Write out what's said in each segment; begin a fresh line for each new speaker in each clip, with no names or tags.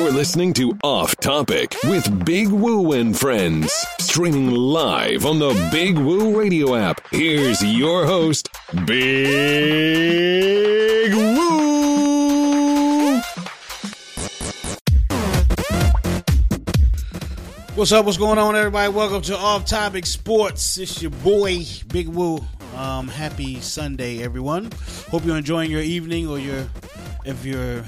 You're listening to Off Topic with Big Woo and Friends, streaming live on the Big Woo Radio app. Here's your host, Big Woo.
What's up? What's going on, everybody? Welcome to Off Topic Sports. It's your boy, Big Woo. Um, happy Sunday, everyone. Hope you're enjoying your evening, or your if you're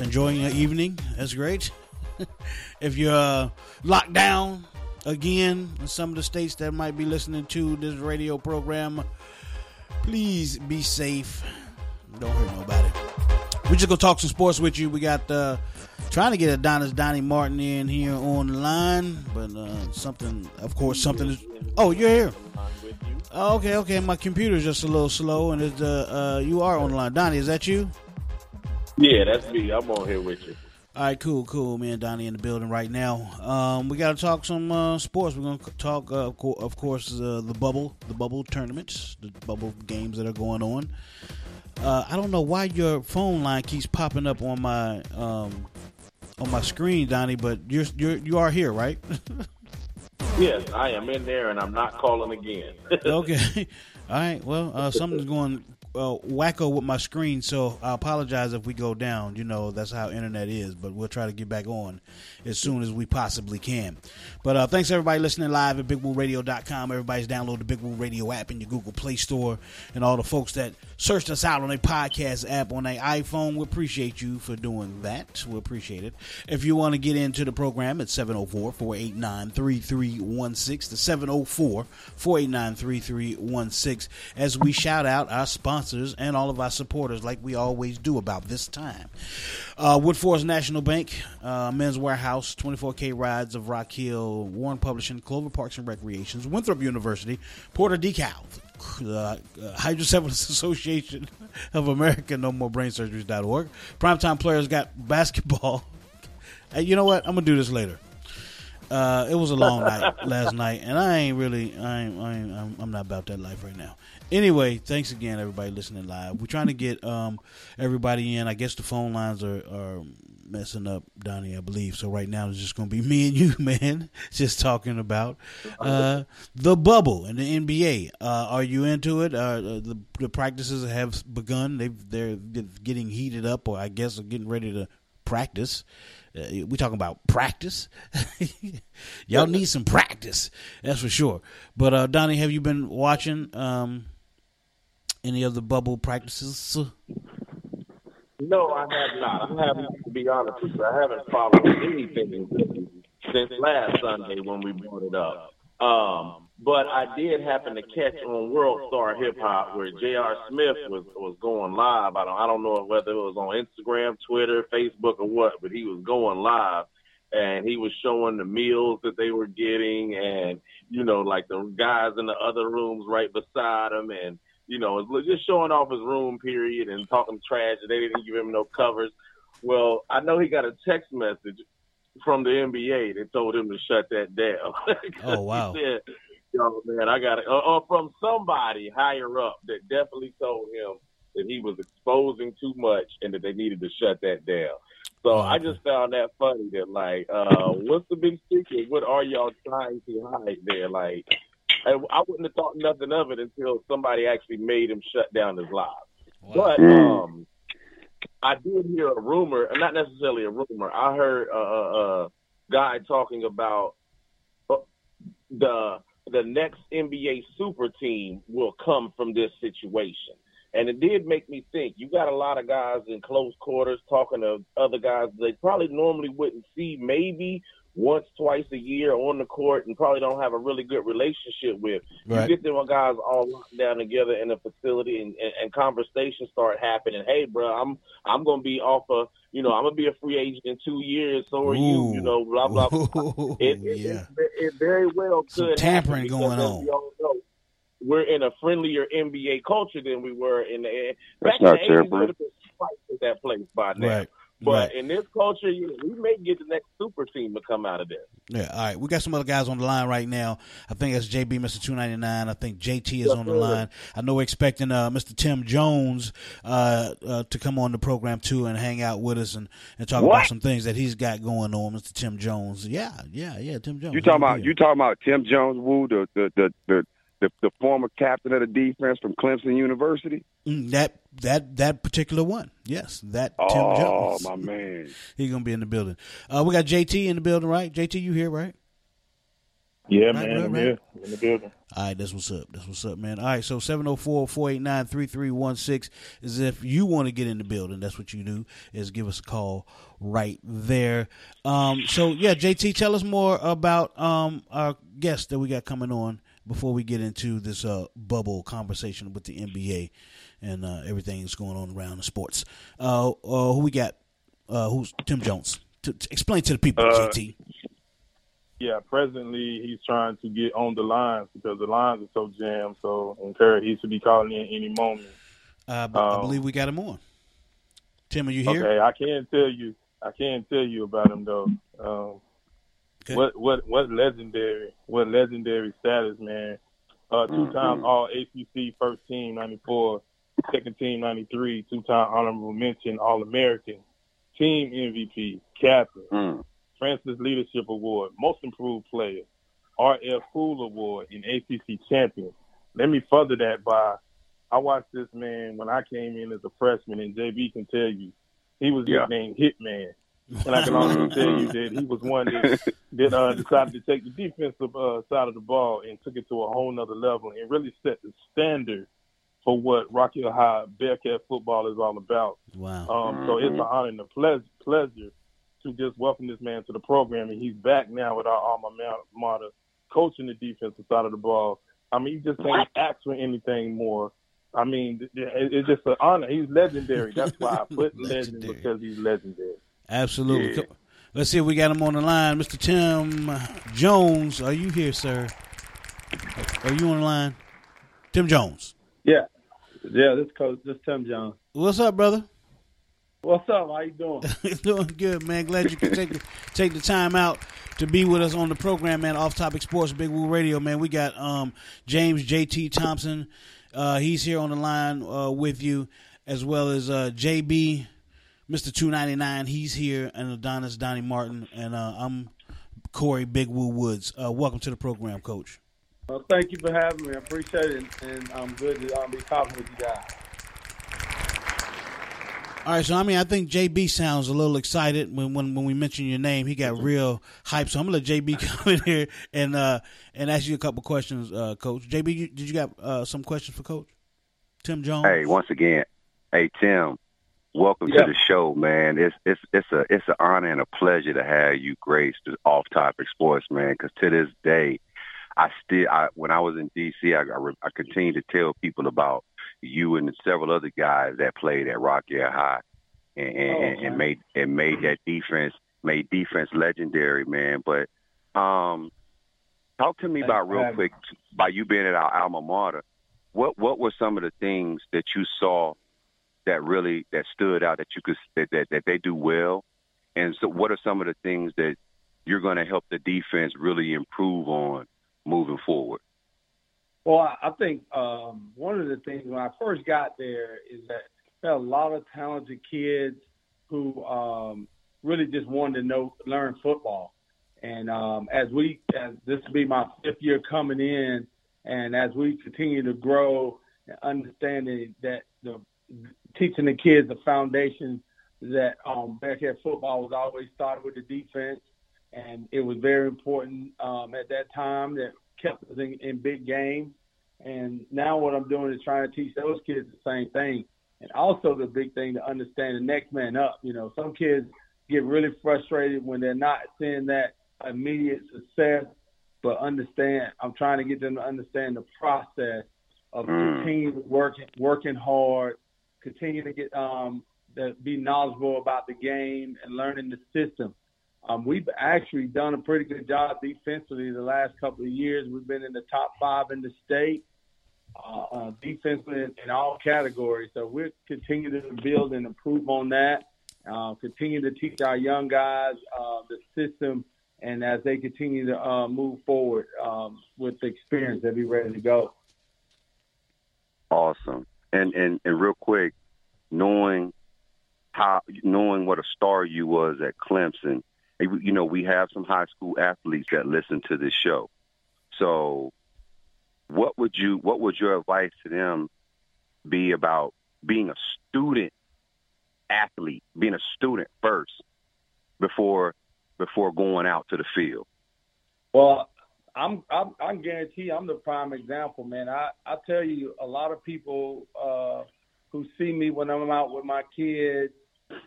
enjoying your evening, that's great. if you're uh, locked down again in some of the states that might be listening to this radio program, please be safe. Don't hurt nobody. We're just gonna talk some sports with you. We got uh, trying to get Adonis Donnie Martin in here on the line, but uh, something, of course, something is. Oh, you're here. Oh, okay, okay. My computer's just a little slow, and it's uh, uh, you are online. Donnie, is that you?
Yeah, that's me. I'm on here with you.
All right, cool, cool. Me and Donnie in the building right now. Um, we got to talk some uh, sports. We're going to talk, uh, of course, uh, the bubble, the bubble tournaments, the bubble games that are going on. Uh, I don't know why your phone line keeps popping up on my um, on my screen, Donnie, but you're you're you are here, right?
yes, I am in there, and I'm not calling again.
okay. All right. Well, uh, something's going uh, wacko with my screen, so I apologize if we go down. You know, that's how internet is, but we'll try to get back on as soon as we possibly can. But uh, thanks everybody listening live at BigWooRadio.com. Everybody's download the Big Woo Radio app in your Google Play Store, and all the folks that searched us out on a podcast app on their iPhone. We appreciate you for doing that. We appreciate it. If you want to get into the program, it's 704 489 3316. The 704 489 3316 as we shout out our sponsors and all of our supporters like we always do about this time. Uh, Woodforest National Bank, uh, Men's Wearhouse, 24K Rides of Rock Hill, Warren Publishing, Clover Parks and Recreations, Winthrop University, Porter Decal, the uh, Hydrocephalus Association of America, no more brain surgeries.org. Primetime Players got basketball. Hey, you know what? I'm going to do this later. Uh, it was a long night last night, and I ain't really, I ain't, I ain't, I'm, I'm not about that life right now. Anyway, thanks again, everybody listening live. We're trying to get um, everybody in. I guess the phone lines are, are messing up, Donnie, I believe. So right now it's just going to be me and you, man, just talking about uh, the bubble and the NBA. Uh, are you into it? Uh, the, the practices have begun. They they're getting heated up, or I guess are getting ready to practice. Uh, we talking about practice. Y'all need some practice, that's for sure. But uh, Donnie, have you been watching um, any of the bubble practices?
No, I have not. I haven't, to be honest with you, I haven't followed anything since last Sunday when we brought it up. Um, but I did happen to catch on World Star Hip Hop where J.R. Smith was was going live. I don't I don't know whether it was on Instagram, Twitter, Facebook, or what, but he was going live and he was showing the meals that they were getting and you know like the guys in the other rooms right beside him and you know just showing off his room period and talking trash and they didn't give him no covers. Well i know he got a text message from the nba that told him to shut that down.
Oh wow.
he said, yo man i got it or, from somebody higher up that definitely told him that he was exposing too much and that they needed to shut that down. So
Oh,
I just found that funny that like, uh, what's the big secret? What are y'all trying to hide there? Like, I, I wouldn't have thought nothing of it until somebody actually made him shut down his live. But um, I did hear a rumor, not necessarily a rumor. I heard a, a, a guy talking about uh, the the next NBA super team will come from this situation. And it did make me think. You got a lot of guys in close quarters talking to other guys they probably normally wouldn't see maybe once, twice a year on the court and probably don't have a really good relationship with.
Right.
You get them guys all locked down together in a facility and, and, and conversations start happening. Hey, bro, I'm I'm gonna be off of you know I'm gonna be a free agent in two years. So are you. You know, blah blah. blah. It, it,
yeah.
it, it very well could
Some tampering going on.
we all know, we're in a friendlier NBA culture than we were in the back
That's
in
not
the 80s.
tampering.
Would have been fights at that place by now.
Right.
But
Right.
in this culture, we may get the next super team to come out of this.
Yeah, all right. We got some other guys on the line right now. I think that's JB, Mr. Two Ninety Nine. I think JT is
Yes,
on the
sir.
line. I know we're expecting uh, Mr. Tim Jones uh, uh, to come on the program too and hang out with us and, and talk about some things that he's got going on. Mr. Tim Jones. Yeah, yeah, yeah. Tim Jones.
You talking about you talking about Tim Jones Woo, the the the the, the, the former captain of the defense from Clemson University?
Mm, that that that particular one? Yes, that Tim Jones.
oh, my man.
He's gonna be in the building. Uh, we got JT in the building, right? JT, you here, right?
Yeah,
Right,
man,
right,
I'm
right.
here I'm in the building.
All right, that's what's up. That's what's up, man. All right, so 704-489-3316 is if you want to get in the building. That's what you do, is give us a call right there. Um, so, yeah, JT, tell us more about um, our guest that we got coming on before we get into this uh, bubble conversation with the NBA and uh, everything that's going on around the sports. Uh, uh, who we got? Uh, who's Tim Jones? T- t- explain to the people,
Uh,
JT.
Yeah, presently he's trying to get on the lines because the lines are so jammed. So, and Curry, he should be calling in any moment.
Uh, but I
um,
believe we got him on. Tim, are you here?
Okay, I can't tell you. I can't tell you about him though. Um,
Okay.
What what what legendary? What legendary status, man? Uh, two time All ACC, first team '94, second team '93, two time honorable mention All American, team MVP, captain,
Mm.
Francis Leadership Award, Most Improved Player, R.F. Fool Award, and ACC Champion. Let me further that by I watched this man when I came in as a freshman, and JB can tell you he was
Yeah.
nicknamed Hitman. And I can also tell you that he was one that, that uh, decided to take the defensive uh, side of the ball and took it to a whole nother level and really set the standard for what Rock Hill High Bearcat football is all about.
Wow.
Um, so it's an honor and a pleasure, pleasure to just welcome this man to the program, and he's back now with our alma mater, coaching the defensive side of the ball. I mean, you just can't ask for anything more. I mean, it's just an honor. He's legendary. That's why I put legend
Legendary.
because he's legendary.
Absolutely.
Yeah.
Let's see if we got him on the line. Mr. Tim Jones, are you here, sir? Are you on the line? Tim Jones.
Yeah, yeah. This coach, this Tim Jones.
What's up, brother?
What's up? How you doing?
Doing good, man. Glad you could take the, take the time out to be with us on the program, man. Off Topic Sports, Big Woo Radio, man. We got um, James JT Thompson. Uh, he's here on the line uh, with you, as well as uh, JB, Mr. Two Ninety Nine. He's here, and Adonis Donnie Martin, and uh, I'm Corey Big Woo Woods. Uh, welcome to the program, Coach.
well, thank you for having me. I appreciate it, and I'm good to um, be talking with you guys.
All right, so I mean, I think JB sounds a little excited when when, when we mention your name. He got real hype. So I'm gonna let JB come in here and uh, and ask you a couple questions, uh, Coach. JB, you, did you got uh, some questions for Coach Tim Jones?
Hey, once again, hey Tim, welcome
Yeah.
to the show, man. It's it's it's a it's an honor and a pleasure to have you grace the off topic sports, man. Because to this day, I still I when I was in DC, I I, re- I continue to tell people about you and several other guys that played at Rock Hill High, and and,
Oh,
and, and made and made that defense made defense legendary, man. But um, talk to me
Thanks
about real quick by you being at our alma mater. What what were some of the things that you saw that really that stood out that you could that that, that they do well, and so what are some of the things that you're going to help the defense really improve on moving forward?
Well, I, think um, one of the things when I first got there is that there are a lot of talented kids who um, really just wanted to know learn football. And um, as we, as this will be my fifth year coming in, and as we continue to grow and understanding that the teaching the kids the foundation that um, Bearcat football was always started with the defense, and it was very important um, at that time that kept us in, in big games. And now what I'm doing is trying to teach those kids the same thing. And also the big thing to understand the next man up. You know, some kids get really frustrated when they're not seeing that immediate success, but understand I'm trying to get them to understand the process of
Mm.
continuing working working hard, continue to get um to be knowledgeable about the game and learning the system. Um, we've actually done a pretty good job defensively the last couple of years. We've been in the top five in the state uh, uh, defensively in, in all categories. So we're continuing to build and improve on that. uh, continue to teach our young guys uh, the system, and as they continue to uh, move forward um, with the experience, they'll be ready to go.
Awesome. And and and real quick, knowing how knowing what a star you was at Clemson, eh, you know we have some high school athletes that listen to this show. So, what would you what would your advice to them be about being a student athlete, being a student first before before going out to the field?
Well, I'm, I'm I guarantee I'm the prime example, man. I I tell you, a lot of people uh, who see me when I'm out with my kids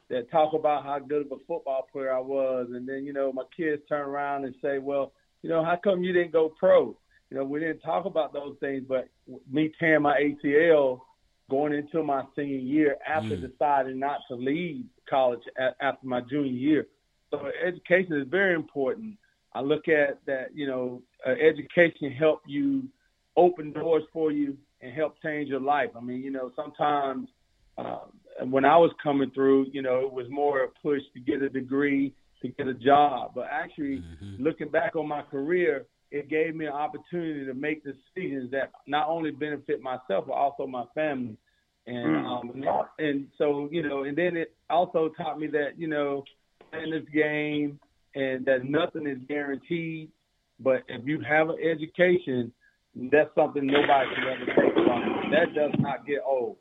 that talk about how good of a football player I was, and then you know my kids turn around and say, well, you know, how come you didn't go pro? You know, we didn't talk about those things, but me tearing my ACL going into my senior year after mm. deciding not to leave college after my junior year. So education is very important. I look at that, you know, uh, education help you open doors for you and help change your life. I mean, you know, sometimes uh, when I was coming through, you know, it was more a push to get a degree, to get a job. But actually, mm-hmm. looking back on my career, it gave me an opportunity to make decisions that not only benefit myself but also my family. And mm. um, and so you know, and then it also taught me that you know, playing this game and that nothing is guaranteed. But if you have an education, that's something nobody can ever take from you. That does not get old.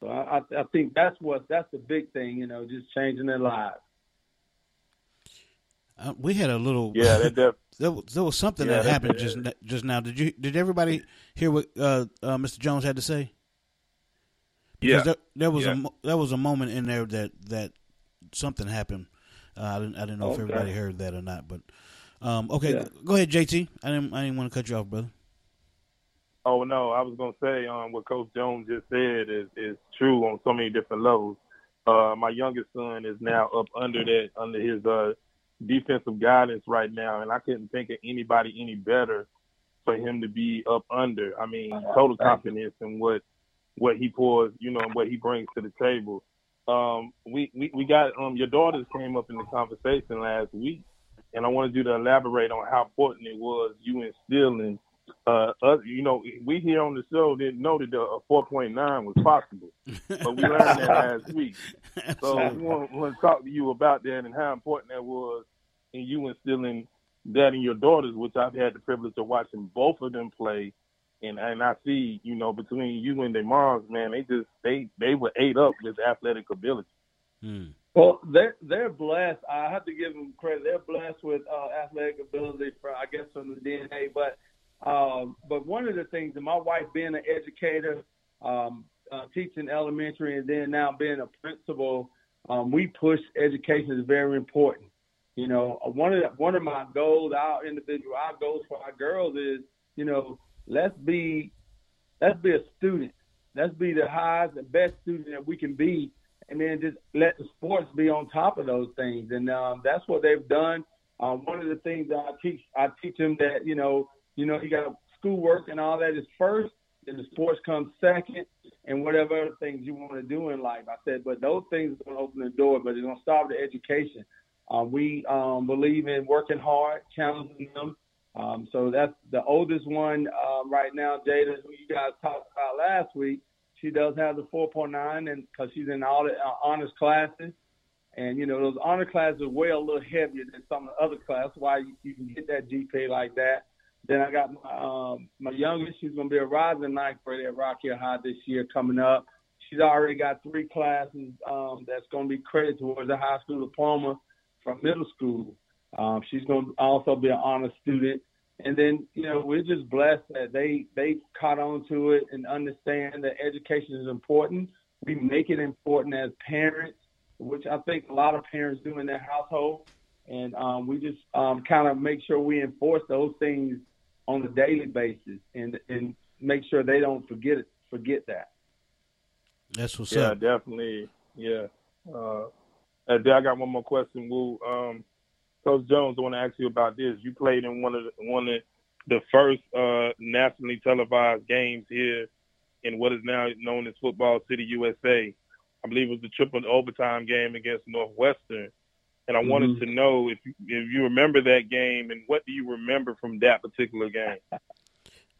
So I, I think that's what that's the big thing, you know, just changing their lives.
Uh, we had a little.
Yeah, that def-
there, was, there was something yeah, that happened just just now. Did you? Did everybody hear what uh, uh, Mr. Jones had to say?
Because yeah,
there, there was yeah. a there was a moment in there that that something happened. Uh, I didn't I didn't know okay. if everybody heard that or not, but um, okay, yeah. go ahead, JT. I didn't I didn't want to cut you off, brother.
Oh no, I was gonna say um, what Coach Jones just said is is true on so many different levels. Uh, my youngest son is now up under that under his uh, defensive guidance right now, and I couldn't think of anybody any better for him to be up under. I mean, total confidence in what what he pours, you know, and what he brings to the table. Um, we, we we got um your daughters came up in the conversation last week, and I wanted you to elaborate on how important it was you instilling uh, uh, you know, we here on the show didn't know that a 4.9 was possible, but we learned that last week. So we want, want to talk to you about that and how important that was in you instilling that in your daughters, which I've had the privilege of watching both of them play. And and I see, you know, between you and their moms, man, they just they they were ate up with athletic ability.
Hmm. Well, they're they're blessed. I have to give them credit. They're blessed with uh, athletic ability, for I guess from the DNA. But um, but one of the things, and my wife being an educator, um, uh, teaching elementary, and then now being a principal, um, we push education is very important. You know, uh, one of the, one of my goals, our individual, our goals for our girls is, you know, let's be let's be a student. Let's be the highest and best student that we can be, and then just let the sports be on top of those things. And um, that's what they've done. Um, one of the things that I teach, I teach them that you know you know, you got schoolwork and all that is first, then the sports comes second, and whatever other things you want to do in life. I said, but those things are going to open the door, but it's going to start with education. Uh, we um, believe in working hard, challenging them. Um, so that's the oldest one uh, right now, Jada, who you guys talked about last week. She does have the 4.9, and because she's in all the uh, honors classes, and you know those honor classes are way a little heavier than some of the other classes. Why you, you can get that GPA like that. Then I got my, um, my youngest. She's going to be a rising ninth grade at Rock Hill High this year coming up. She's already got three classes um, that's going to be credited towards a high school diploma from middle school. Um, she's going to also be an honor student. And then, you know, we're just blessed that they they caught on to it and understand that education is important. We make it important as parents, which I think a lot of parents do in their household. And um, we just um, kind of make sure we enforce those things on a daily basis and and make sure they don't forget it, forget that.
That's what's
yeah,
up.
Yeah, definitely. Yeah. Uh, I got one more question, Woo. Um, Coach Jones, I want to ask you about this. You played in one of the, one of the first uh, nationally televised games here in what is now known as Football City, USA. I believe it was the triple overtime game against Northwestern. And I mm-hmm. wanted to know if you, if you remember that game and what do you remember from that particular game?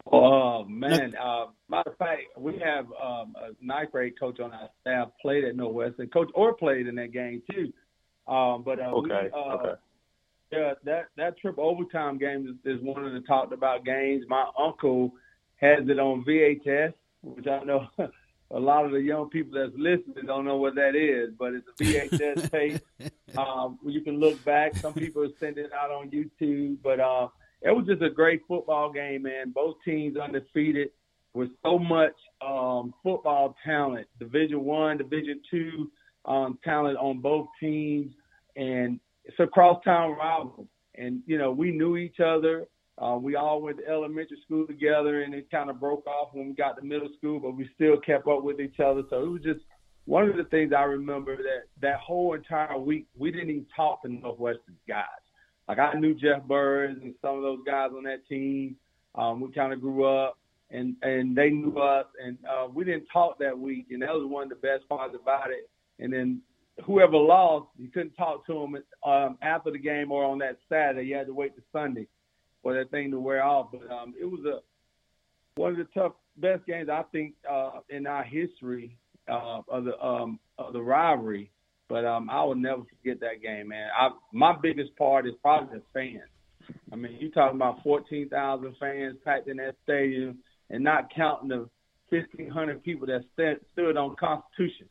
Oh man! Uh, matter of fact, we have um, a ninth grade coach on our staff played at Northwestern, coach or played in that game too. Um, but uh,
okay,
we, uh,
okay.
Yeah, that that trip overtime game is, is one of the talked about games. My uncle has it on VHS, which I know a lot of the young people that's listening don't know what that is, but it's a VHS tape. Um, you can look back. Some people send it out on YouTube, but uh, it was just a great football game, man. Both teams undefeated with so much um, football talent, Division One, Division Two um, talent on both teams, and it's a crosstown rival. And you know, we knew each other. Uh, we all went to elementary school together, and it kind of broke off when we got to middle school, but we still kept up with each other. So it was just one of the things I remember that that whole entire week we didn't even talk to Northwestern guys. Like I knew Jeff Burris and some of those guys on that team. Um, we kind of grew up, and and they knew us, and uh, we didn't talk that week, and that was one of the best parts about it. And then whoever lost, you couldn't talk to them um, after the game or on that Saturday. You had to wait to Sunday for that thing to wear off. But um, it was a one of the tough best games I think uh, in our history uh, of the um, of the rivalry. But um, I will never forget that game, man. I, my biggest part is probably the fans. I mean, you talking about 14,000 fans packed in that stadium, and not counting the 1,500 people that st- stood on Constitution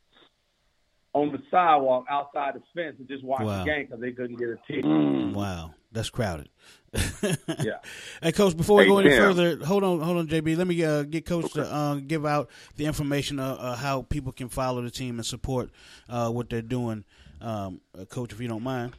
on the sidewalk outside the fence and just watch wow. the game because they couldn't get a ticket.
Mm. Wow, that's crowded.
yeah.
Hey, coach, before we hey, go any Tim. further, hold on, hold on, JB. Let me uh, get coach okay. to uh, give out the information of uh, how people can follow the team and support uh, what they're doing. Um, uh, coach, if you don't mind.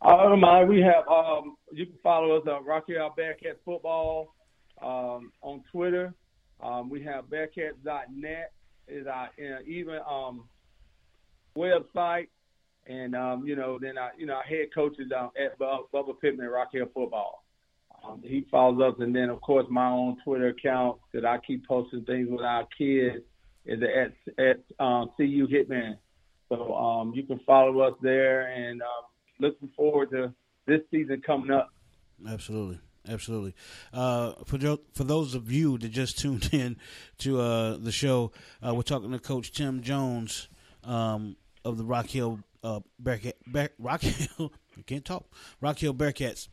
I don't mind. We have um, you can follow us on Rock Hill Bearcats Football um, on Twitter. Um, we have Bearcats.net is our even um, website, and um, you know, then I, you know our head coach is at Bubba Pittman at Rock Hill Football. Um, he follows us, and then of course my own Twitter account that I keep posting things with our kids is at at um, CU Hitman. So um, you can follow us there, and um, looking forward to this season coming up.
Absolutely. Absolutely. Uh, for for those of you that just tuned in to uh, the show, uh, we're talking to Coach Tim Jones um, of the Rock Hill uh, Bearcat, Bear, Rock Hill. I can't talk. Rock Hill Bearcats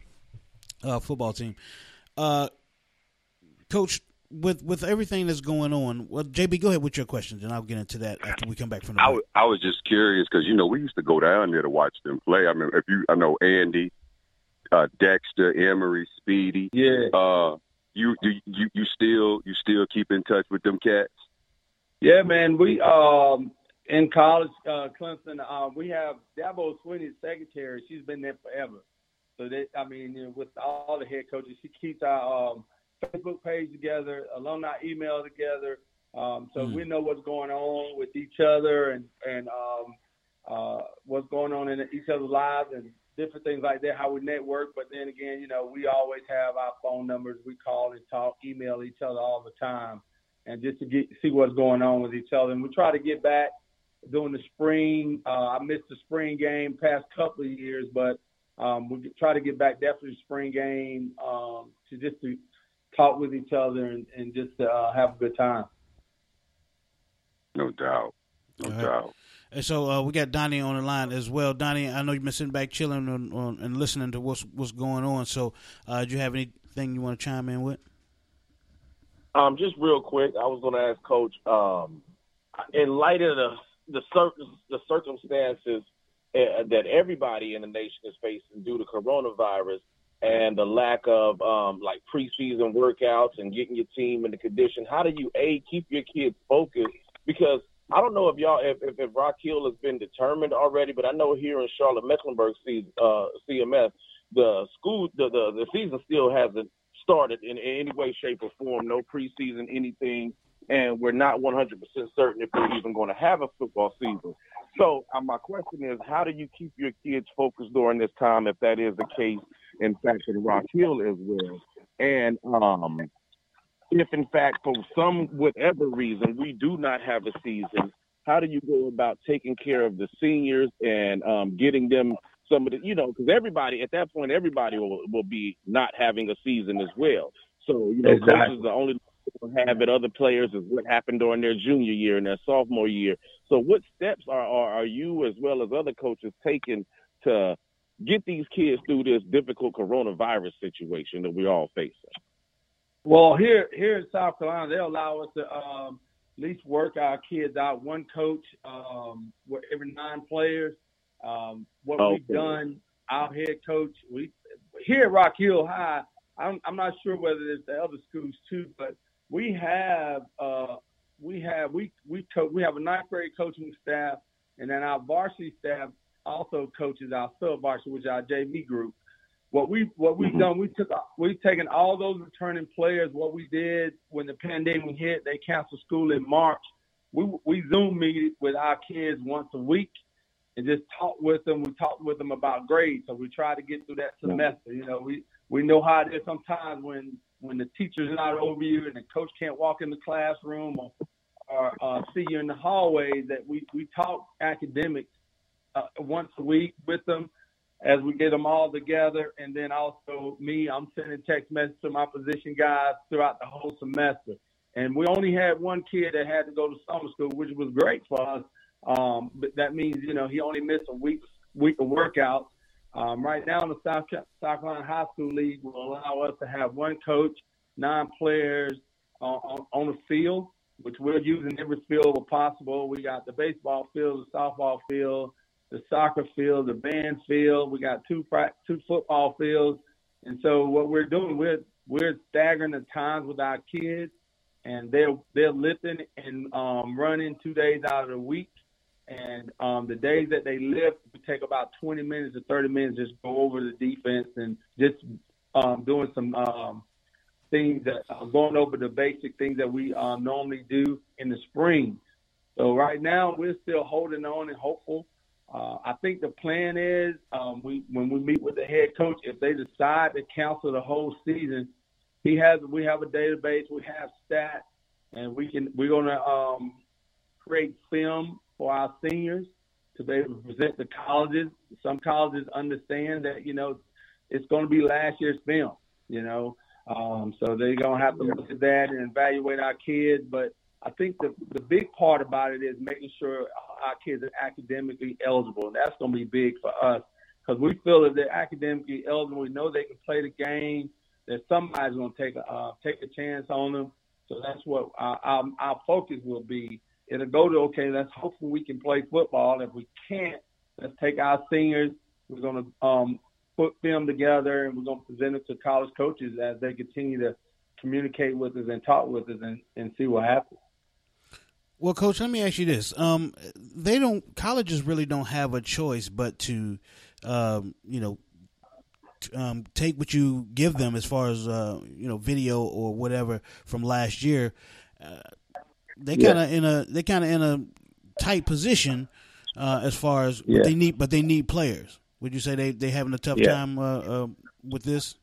uh, football team. Uh, Coach, with with everything that's going on, well, JB, go ahead with your questions, and I'll get into that after we come back from the.
I, w- I was just curious because you know we used to go down there to watch them play. I mean, if you, I know Andy, uh, Dexter, Emery, Speedy.
Yeah.
Uh, you you you still you still keep in touch with them cats?
Yeah, man. We um in college, uh, Clemson, uh, we have Dabo Swinney's secretary. She's been there forever. So that I mean, you know, with all the head coaches, she keeps our um, Facebook page together, alumni email together. Um, so mm. we know what's going on with each other and and um, uh, what's going on in each other's lives and different things like that, how we network. But then again, you know, we always have our phone numbers. We call and talk, email each other all the time, and just to get see what's going on with each other. And we try to get back during the spring. Uh, I missed the spring game past couple of years, but um, we try to get back definitely spring game um, to just to talk with each other and, and just to, uh, have a good time.
No doubt. No right. doubt.
And so uh, we got Donnie on the line as well. Donnie, I know you've been sitting back chilling on, on, and listening to what's what's going on. So, uh, do you have anything you want to chime in with?
Um, just real quick, I was going to ask Coach. Um, in light of the the, cir- the circumstances uh, that everybody in the nation is facing due to coronavirus and the lack of um, like preseason workouts and getting your team in the condition, how do you a keep your kids focused? Because I don't know if y'all if, if, if Rock Hill has been determined already, but I know here in Charlotte Mecklenburg uh, CMS, the school the, the the season still hasn't started in any way, shape, or form. No preseason, anything, and we're not 100% certain if we're even going to have a football season. So uh, my question is, how do you keep your kids focused during this time, if that is the case, in fact, in Rock Hill as well? And um,
if in fact for some whatever reason we do not have a season, how do you go about taking care of the seniors and um, getting them some of the, you know, because everybody at that point, everybody will, will be not having a season as well. So, you know, exactly. coaches the only have it. Other players is what happened during their junior year and their sophomore year. So, what steps are, are, are you as well as other coaches taking to get these kids through this difficult coronavirus situation that we're all facing?
Well, here here in South Carolina, they allow us to um, at least work our kids out. One coach um, every nine players. Um, what okay. we've done, our head coach, we here at Rock Hill High. I'm, I'm not sure whether it's the other schools too, but we have uh, we have we we co- we have a ninth grade coaching staff, and then our varsity staff also coaches our sub varsity, which is our JV group. What we what we've mm-hmm. done, we took we've taken all those returning players. What we did when the pandemic hit, they canceled school in March. We we Zoom meet with our kids once a week and just talk with them. We talk with them about grades, so we try to get through that semester. You know, we we know how it is sometimes when when the teacher's not over you and the coach can't walk in the classroom or or uh, see you in the hallway. That we we talk academics uh, once a week with them as we get them all together, and then also me, I'm sending text messages to my position guys throughout the whole semester. And we only had one kid that had to go to summer school, which was great for us um, but that means, you know, he only missed a week week of workouts. Um, right now, the South, South Carolina High School League will allow us to have one coach, nine players uh, on, on the field, which we're using every field possible. We got the baseball field, the softball field, the soccer field, the band field. We got two two football fields, and so what we're doing, we're we're staggering the times with our kids, and they're they're lifting and um, running two days out of the week. And um, the days that they lift, we take about 20 minutes to 30 minutes just go over the defense and just um, doing some um, things that uh, going over the basic things that we uh, normally do in the spring. So right now we're still holding on and hopeful. Uh, I think the plan is um, we when we meet with the head coach, if they decide to cancel the whole season, he has we have a database, we have stats, and we can we're gonna um, create film for our seniors to be able to present to colleges. Some colleges understand that, you know, it's going to be last year's film, you know. Um, so they're going to have to look at that and evaluate our kids. But I think the, the big part about it is making sure our kids are academically eligible. And that's going to be big for us because we feel that they're academically eligible. We know they can play the game. That somebody's going to take a uh, take a chance on them. So that's what our, our, our focus will be it'll go to okay. Let's hopefully we can play football. If we can't, let's take our seniors. We're going to um, put them together, and we're going to present it to college coaches as they continue to communicate with us and talk with us, and, and see what happens.
Well, coach, let me ask you this: um, they don't colleges really don't have a choice but to, um, you know, um, take what you give them as far as uh, you know video or whatever from last year. Uh, they kind of yeah. in a they kind of in a tight position uh, as far as yeah. they need, but they need players. Would you say they they having a tough yeah. time uh, uh, with this?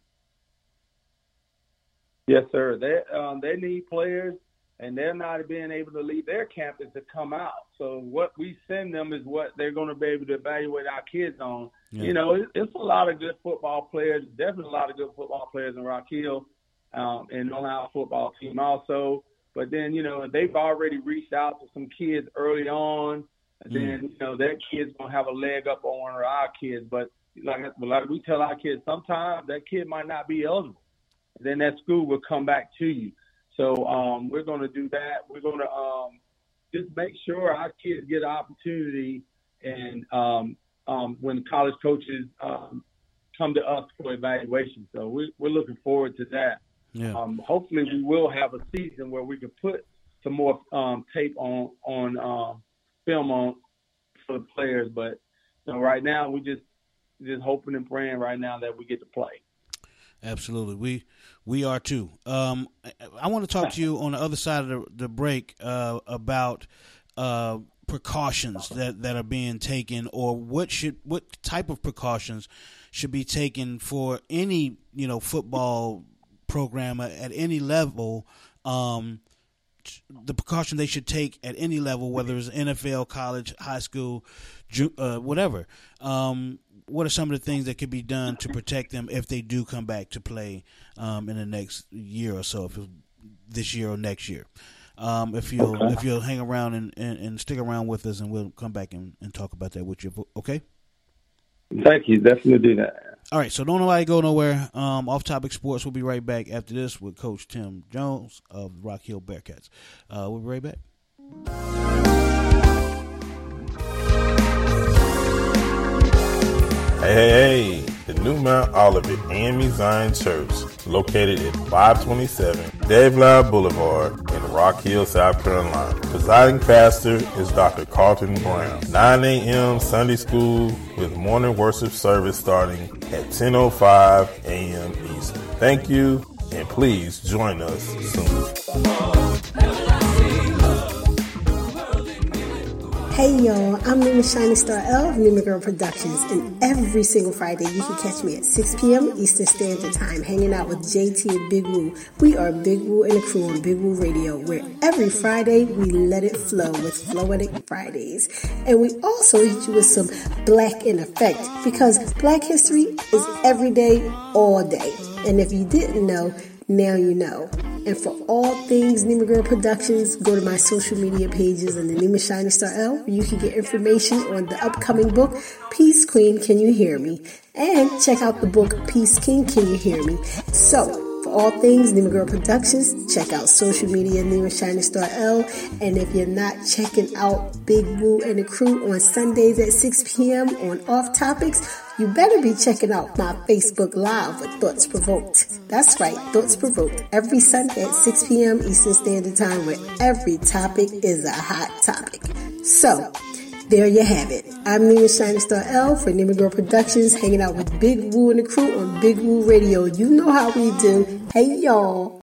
Yes, sir. They um, they need players, and they're not being able to leave their campus to come out. So what we send them is what they're going to be able to evaluate our kids on. You know, it, it's a lot of good football players. Definitely a lot of good football players in Rock Hill, um, and on our football team also. But then, you know, they've already reached out to some kids early on. And then, mm. you know, that kid's going to have a leg up on one of our kids. But like, like we tell our kids, sometimes that kid might not be eligible. And then that school will come back to you. So um, we're going to do that. We're going to um, just make sure our kids get an opportunity and um, um, when college coaches um, come to us for evaluation. So we, we're looking forward to that. Yeah. Um, hopefully, we will have a season where we can put some more um, tape on on uh, film on for the players. But you know, right now, we just just hoping and praying right now that we get to play.
Absolutely, we we are too. Um, I, want to talk to you on the other side of the, the break uh, about uh, precautions that, that are being taken, or what should what type of precautions should be taken for any you know football program at any level um, the precaution they should take at any level, whether it's NFL, college, high school, uh, whatever. Um, what are some of the things that could be done to protect them if they do come back to play um, in the next year or so, if this year or next year? Um, if you'll okay. if you'll hang around and, and, and, stick around with us, and we'll come back and, and talk about that with you. Okay.
Thank you. Definitely do that.
All right, so don't nobody go nowhere. Um, Off Topic Sports. We'll be right back after this with Coach Tim Jones of Rock Hill Bearcats. Uh, we'll be right back.
Hey, hey, hey, the new Mount Olivet AME Zion Church, located at 527 Dave Boulevard in Rock Hill, South Carolina. Presiding pastor is Dr. Carlton Brown. 9 a.m. Sunday school with morning worship service starting at 10.05 a.m. Eastern. Thank you, and please join us soon.
Hey y'all, I'm Nima Shining Star L of Nima Girl Productions, and every single Friday you can catch me at 6 p.m. Eastern Standard Time hanging out with JT and Big Woo. We are Big Woo and the crew on Big Woo Radio, where every Friday we let it flow with Floetic Fridays. And we also hit you with some Black in Effect, because Black history is every day, all day. And if you didn't know, now you know. And for all things Nima Girl Productions, go to my social media pages and the Nima Shining Star L, where you can get information on the upcoming book, Peace Queen, Can You Hear Me? And check out the book, Peace King, Can You Hear Me? So, all things Nima Girl Productions, check out social media Nima Shining Star L. And if you're not checking out Big Woo and the crew on Sundays at 6 p.m. on Off Topics, you better be checking out my Facebook Live with Thoughts Provoked. That's right, Thoughts Provoked, every Sunday at 6 p.m. Eastern Standard Time, where every topic is a hot topic. So, there you have it. I'm Nima Shining Star L for Nima Girl Productions, hanging out with Big Woo and the crew on Big Woo Radio. You know how we do. Hey, y'all.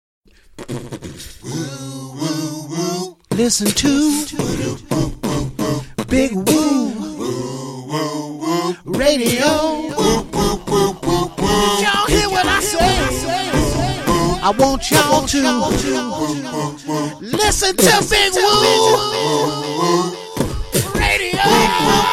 Listen to Big Woo Radio. Y'all hear what I say? I want y'all to listen to Big Woo.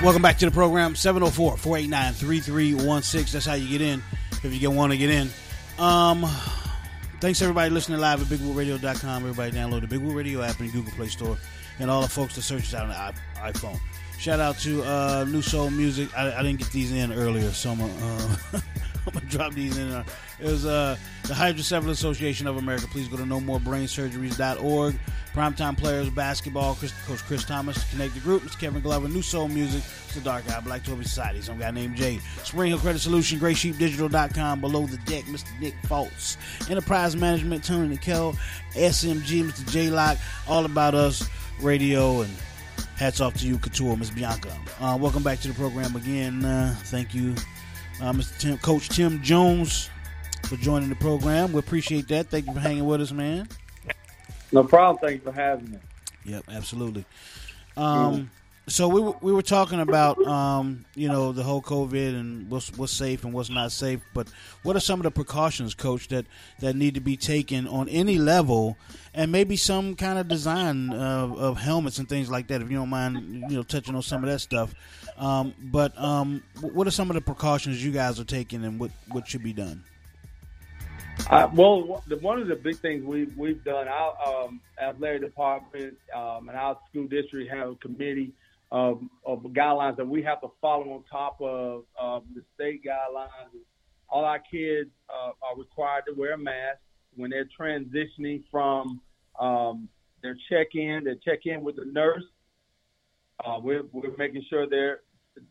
Welcome back to the program 704 489 3316. That's how you get in if you want to get in. Um, thanks everybody listening live at BigWooRadio.com. Everybody download the Big Woo Radio app in Google Play Store and all the folks that search out on the iPhone. Shout out to uh, New Soul Music. I, I, didn't get these in earlier, so I'm uh, I'm gonna drop these in. There. It was uh, the Hydrocephalus Association of America. Please go to nomorebrainsurgeries.org. Primetime Players Basketball. Chris, Coach Chris Thomas. Connect the group. It's Kevin Glover. New Soul Music. It's the Dark Eye Black Toby Society. Some guy named Jay. Spring Hill Credit Solution. GraySheepDigital.com. Below the Deck. Mr. Nick Fultz. Enterprise Management. Tony Nickel. SMG. Mr. J Lock. All About Us Radio and hats off to you, Couture, Miss Bianca. Uh, welcome back to the program again. Uh, thank you uh, Mr. Tim, Coach Tim Jones for joining the program. We appreciate that. Thank you for hanging with us, man.
No problem. Thank you for having me.
Yep, absolutely. Um, so we we were talking about um, you know the whole COVID and what's what's safe and what's not safe. But what are some of the precautions, Coach, that that need to be taken on any level, and maybe some kind of design of, of helmets and things like that. If you don't mind, you know, touching on some of that stuff. Um, but um, what are some of the precautions you guys are taking, and what what should be done?
Uh, well, the, one of the big things we've we've done, our um, athletic department um, and our school district have a committee of, of guidelines that we have to follow on top of the state guidelines. All our kids uh, are required to wear a mask when they're transitioning from um, their check-in. They check in with the nurse. Uh, we're, we're making sure they're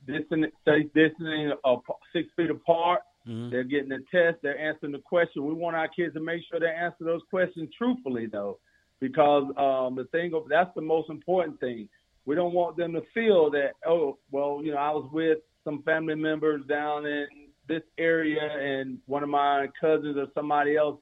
distancing, safe distancing uh, six feet apart. Mm-hmm. They're getting the test. They're answering the question. We want our kids to make sure they answer those questions truthfully, though. because um, the thing that's the most important thing. We don't want them to feel that oh well you know I was with some family members down in this area and one of my cousins or somebody else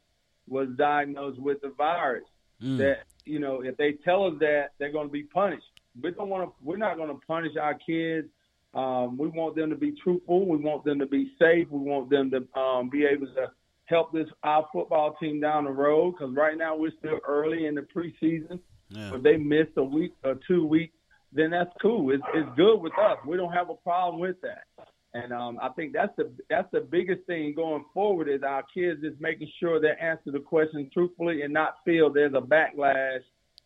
was diagnosed with the virus. Mm. That you know if they tell us that they're going to be punished. We don't want to. We're not going to punish our kids. Um, we want them to be truthful. We want them to be safe. We want them to um, be able to help this our football team down the road because right now we're still early in the preseason. Yeah. If they missed a week or two weeks, then that's cool. It's, it's good with us. We don't have a problem with that. And um, I think that's the that's the biggest thing going forward is our kids is making sure they answer the questions truthfully and not feel there's a backlash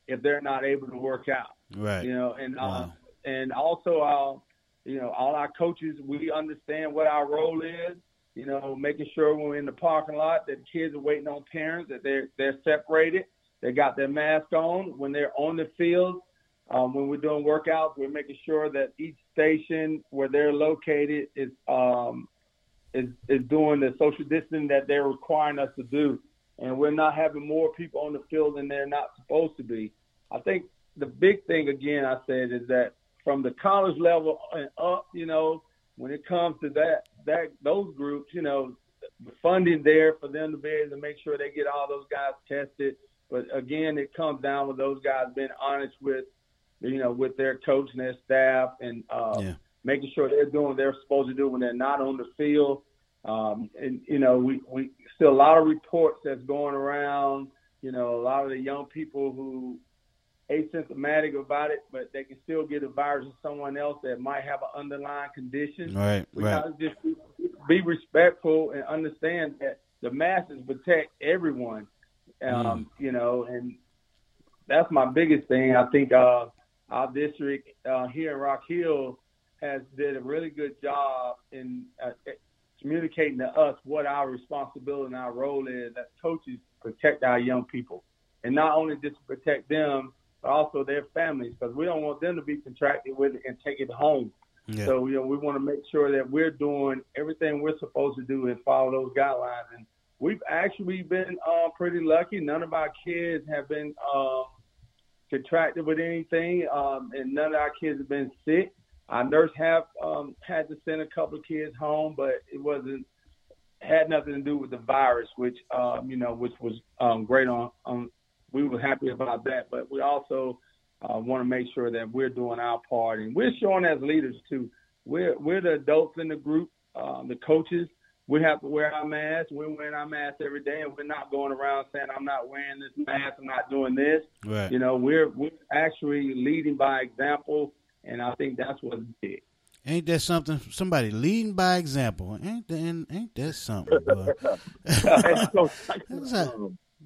if they're not able to work out.
Right.
You know, and
wow.
uh, and also our uh, you know all our coaches we understand what our role is you know, making sure when we're in the parking lot that kids are waiting on parents, that they're they're separated, they got their mask on. When they're on the field, um, when we're doing workouts, we're making sure that each station where they're located is um, is is doing the social distancing that they're requiring us to do, and we're not having more people on the field than they're not supposed to be. I think the big thing again I said is that from the college level and up, you know, when it comes to that that those groups, you know, the funding there for them to be able to make sure they get all those guys tested. But again, it comes down with those guys being honest with, you know, with their coach and their staff and uh, yeah. making sure they're doing what they're supposed to do when they're not on the field. Um, and you know, we we still a lot of reports that's going around. You know, a lot of the young people who asymptomatic about it, but they can still get a virus to someone else that might have an underlying condition.
Right,
we
right.
gotta just be, be, respectful and understand that the masses protect everyone. Um, mm. You know, and that's my biggest thing. I think uh, our district uh, here in Rock Hill has did a really good job in uh, communicating to us what our responsibility and our role is as coaches protect our young people, and not only just protect them, but also their families, because we don't want them to be contracted with it and take it home. Yeah. So you know, we want to make sure that we're doing everything we're supposed to do and follow those guidelines. And we've actually been uh, pretty lucky. None of our kids have been uh, contracted with anything, um, and none of our kids have been sick. Our nurse have um, had to send a couple of kids home, but it wasn't had nothing to do with the virus, which um, you know, which was um, great on, on we were happy about that. But we also uh, want to make sure that we're doing our part, and we're showing as leaders too. We're we're the adults in the group, um, the coaches. We have to wear our masks. We're wearing our masks every day, and we're not going around saying, "I'm not wearing this mask. I'm not doing this."
Right.
You know, we're we're actually leading by example, and I think that's what's big.
Ain't that something? Somebody leading by example. Ain't that, ain't that something?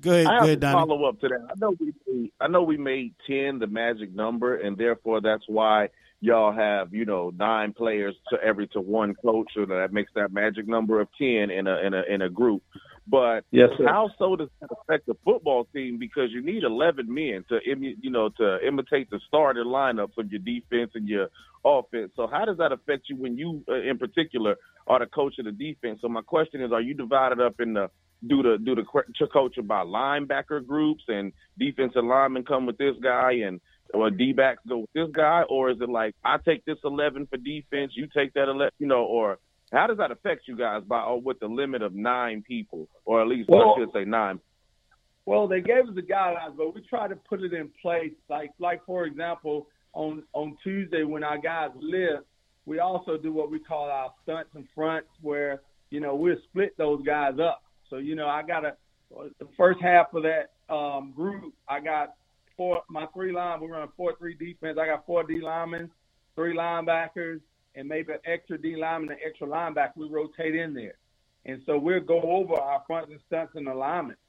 Go ahead,
I
go ahead,
Donnie. Follow up to that. I know we made, I know we made ten the magic number, and therefore that's why y'all have you know nine players to every to one coach, so that makes that magic number of ten in a in a in a group. But
yes, sir.
how so does that affect the football team? Because you need eleven men to Im- you know to imitate the starting lineups of your defense and your offense. So how does that affect you when you, uh, in particular, are the coach of the defense? So my question is, are you divided up in the do the do the to coach about linebacker groups and defensive linemen come with this guy and or D backs go with this guy, or is it like I take this eleven for defense, you take that eleven, you know, or how does that affect you guys by or with the limit of nine people, or at least well, I should say nine?
Well, they gave us the guidelines, but we try to put it in place. Like like for example, on on Tuesday when our guys lift, we also do what we call our stunts and fronts, where you know we'll split those guys up. So you know, I got a the first half of that um, group. I got four my three line. We run a four three defense. I got four D linemen, three linebackers, and maybe an extra D lineman, an extra linebacker. We rotate in there, and so we'll go over our fronts and stunts and alignment.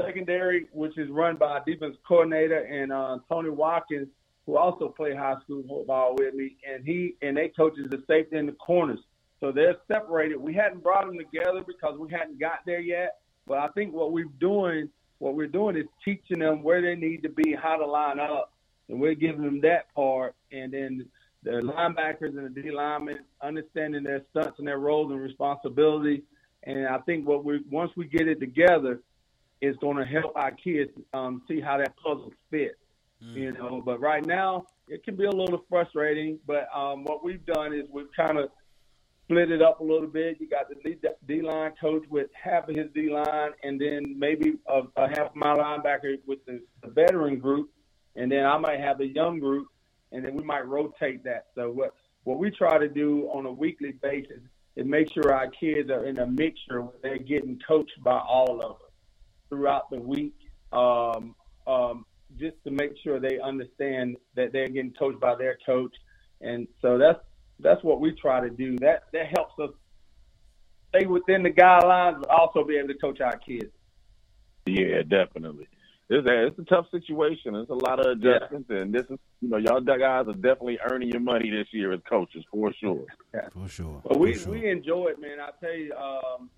Secondary, which is run by defense coordinator and uh, Tony Watkins, who also played high school football with me, and he and they coaches the safety in the corners. So they're separated. We hadn't brought them together because we hadn't got there yet. But I think what we're doing, what we're doing is teaching them where they need to be, how to line up, and we're giving them that part. And then the linebackers and the D linemen understanding their stunts and their roles and responsibilities. And I think what we once we get it together, it's going to help our kids um, see how that puzzle fits. Mm. You know, but right now it can be a little frustrating. But um, what we've done is we've kind of split it up a little bit. You got the D line coach with half of his D line, and then maybe a, a half of my linebacker with the, the veteran group, and then I might have the young group, and then we might rotate that. So what what we try to do on a weekly basis is make sure our kids are in a mixture where they're getting coached by all of us throughout the week, um, um, just to make sure they understand that they're getting coached by their coach. And so that's that's what we try to do. That that helps us stay within the guidelines, but also be able to coach our kids.
Yeah, definitely. It's a, it's a tough situation. It's a lot of adjustments, yeah. and this is you know y'all guys are definitely earning your money this year as coaches for sure.
Yeah. For sure.
But we
sure.
we enjoy it, man. I tell you, um,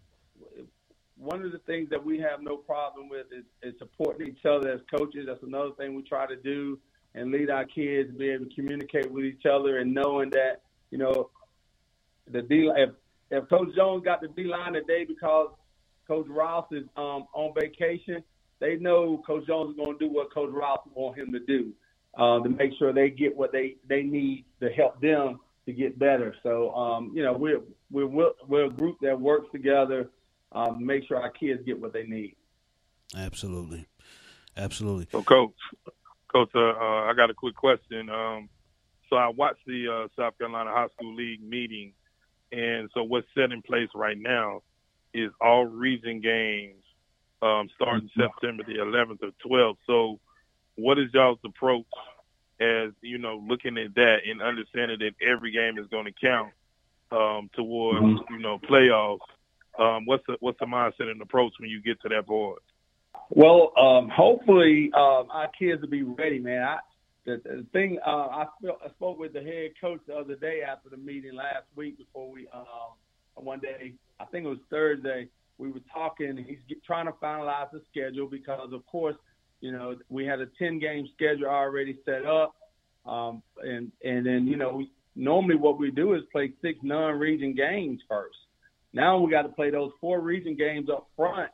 one of the things that we have no problem with is, is supporting each other as coaches. That's another thing we try to do and lead our kids to be able to communicate with each other and knowing that you know the D if if Coach Jones got the D line today because Coach Ross is um, on vacation they know Coach Jones is going to do what Coach Ross wants him to do uh, to make sure they get what they, they need to help them to get better. So, um, you know, we're, we're, we're a group that works together um, to make sure our kids get what they need.
Absolutely. Absolutely.
So, Coach, Coach, uh, uh, I got a quick question. Um, so I watched the uh, South Carolina High School League meeting, and so what's set in place right now is all region games um, starting mm-hmm. September the 11th or 12th. So, what is y'all's approach as you know looking at that and understanding that every game is going to count um, towards mm-hmm. you know playoffs? Um, what's the what's the mindset and approach when you get to that board?
Well, um, hopefully um, our kids will be ready, man. I, the, the thing uh, I, I spoke with the head coach the other day after the meeting last week before we um, one day I think it was Thursday we were talking. He's get, trying to finalize the schedule because, of course, you know we had a 10 game schedule already set up, um, and and then you know we, normally what we do is play six non-region games first. Now we got to play those four region games up front.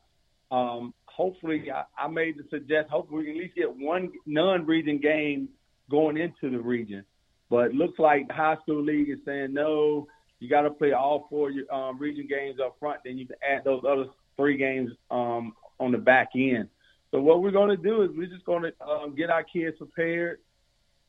Um, hopefully, I, I made the suggest. Hopefully, we can at least get one non-region game going into the region. But looks like the high school league is saying no you got to play all four um, region games up front. Then you can add those other three games um, on the back end. So what we're going to do is we're just going to um, get our kids prepared.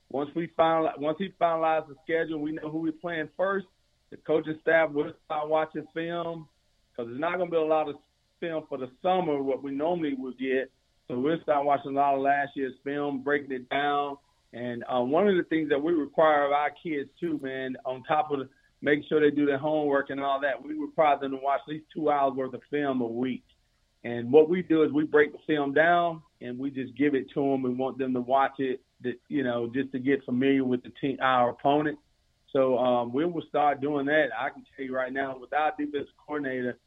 Once we final, once he finalizes the schedule, we know who we're playing first. The coaching staff will start watching film because there's not going to be a lot of film for the summer what we normally would get. So we'll start watching a lot of last year's film, breaking it down. And uh, one of the things that we require of our kids too, man, on top of make sure they do their homework and all that. We require them to watch at least two hours worth of film a week. And what we do is we break the film down and we just give it to them. We want them to watch it, that, you know, just to get familiar with the team, our opponent. So um, we will start doing that. I can tell you right now, with our defensive coordinator,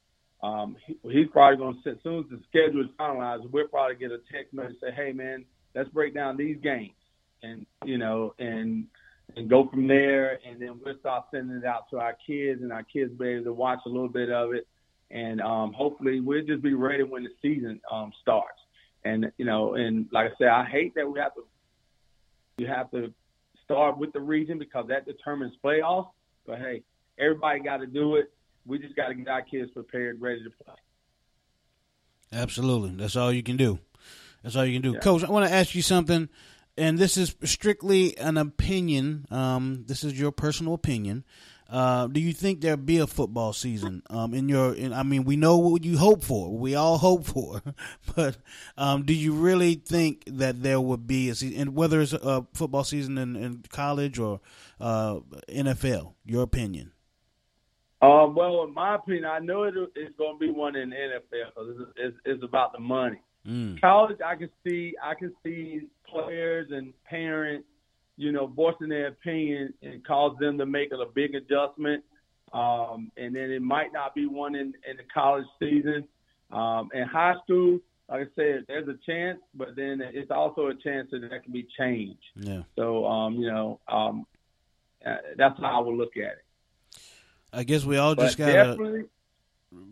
um, he, he's probably going to, as soon as the schedule is finalized, we'll probably get a text message say, "Hey, man, let's break down these games," and you know, and and go from there. And then we'll start sending it out to our kids, and our kids be able to watch a little bit of it. And um, hopefully, we'll just be ready when the season um, starts. And you know, and like I said, I hate that we have to you have to start with the region because that determines playoffs. But hey, everybody got to do it. We just got to get our kids prepared, ready to play.
Absolutely, that's all you can do. That's all you can do, yeah. Coach. I want to ask you something and this is strictly an opinion. Um, this is your personal opinion. Uh, do you think there'll be a football season? Um, in your, in, I mean, we know what you hope for. We all hope for, but um, do you really think that there would be a season, and whether it's a football season in, in college or uh, NFL? Your opinion.
Um, well, in my opinion, I know it, it's going to be one in NFL because it's, it's, it's about the money. Mm. College, I can see, I can see players and parents, you know, voicing their opinion and cause them to make a big adjustment. Um, and then it might not be one in, in the college season. Um, in high school, like I said, there's a chance, but then it's also a chance that that can be changed.
Yeah.
So, um, you know, um, uh, that's how I would look at it.
I guess we all just got
definitely,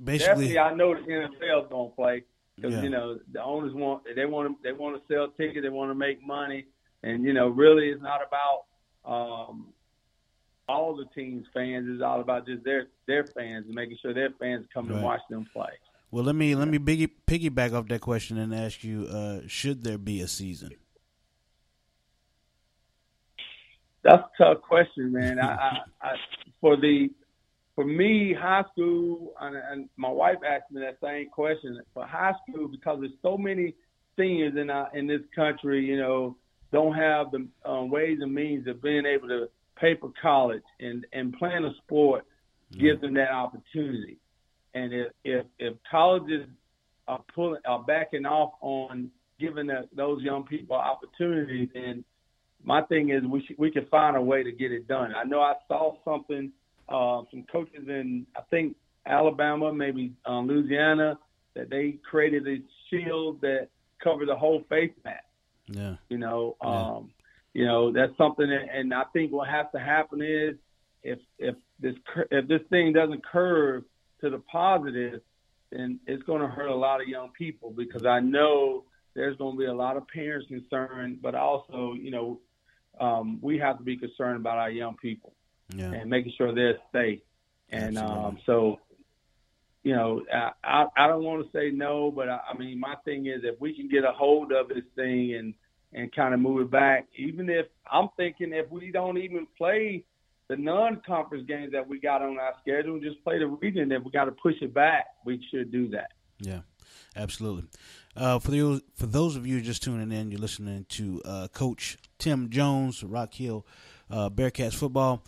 basically.
Definitely, I know the NFL is gonna play. Because
Yeah.
you know the owners want they want to they want to sell tickets, they want to make money, and you know really it's not about um, all the teams' fans. It's all about just their their fans and making sure their fans come
Right.
and watch them play.
Well, let me let me biggie, piggyback off that question and ask you: uh, Should there be a season?
That's a tough question, man. I, I, I for the for me, high school, and, and my wife asked me that same question. For high school, because there's so many seniors in our, in this country, you know, don't have the um, ways and means of being able to pay for college and and playing a sport gives them that opportunity. And if if, if colleges are pulling are backing off on giving the, those young people opportunities, then my thing is we should, we can find a way to get it done. I know I saw something uh, some coaches in I think Alabama, maybe um, Louisiana, that they created a shield that covered the whole face mask.
Yeah,
You know,
Yeah.
um, you know that's something, that, and I think what has to happen is if if this if this thing doesn't curve to the positive, then it's going to hurt a lot of young people because I know there's going to be a lot of parents concerned, but also you know um, we have to be concerned about our young people
yeah,
and making sure they're safe. And um, so, you know, I, I, I don't want to say no, but I, I mean, my thing is if we can get a hold of this thing and and kind of move it back, even if I'm thinking if we don't even play the non-conference games that we got on our schedule, and just play the region. If we got to push it back, we should do that.
yeah, absolutely. Uh, for the for those of you just tuning in, you're listening to uh, Coach Tim Jones, Rock Hill uh, Bearcats football.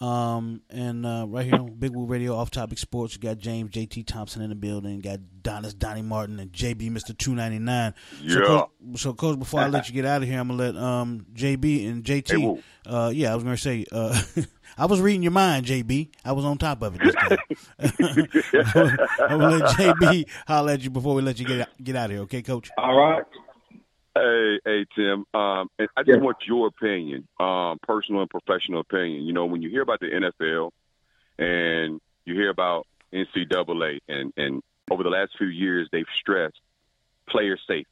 Um, and uh, right here on Big Woo Radio, Off Topic Sports, you got James JT Thompson in the building, got Donis Donnie Martin and JB Mister Two Ninety Nine. So,
Yeah.
coach, so, coach, before I let you get out of here, I'm gonna let um JB and JT.
Woo.
uh, yeah, I was gonna say, uh, I was reading your mind, JB. I was on top of it this time. I'm gonna let JB holler at you before we let you get get out of here, okay, Coach?
All right.
Hey, hey, Tim. Um, and I just
Yeah.
want your opinion, um, personal and professional opinion. You know, when you hear about the NFL and you hear about NCAA, and and over the last few years they've stressed player safety.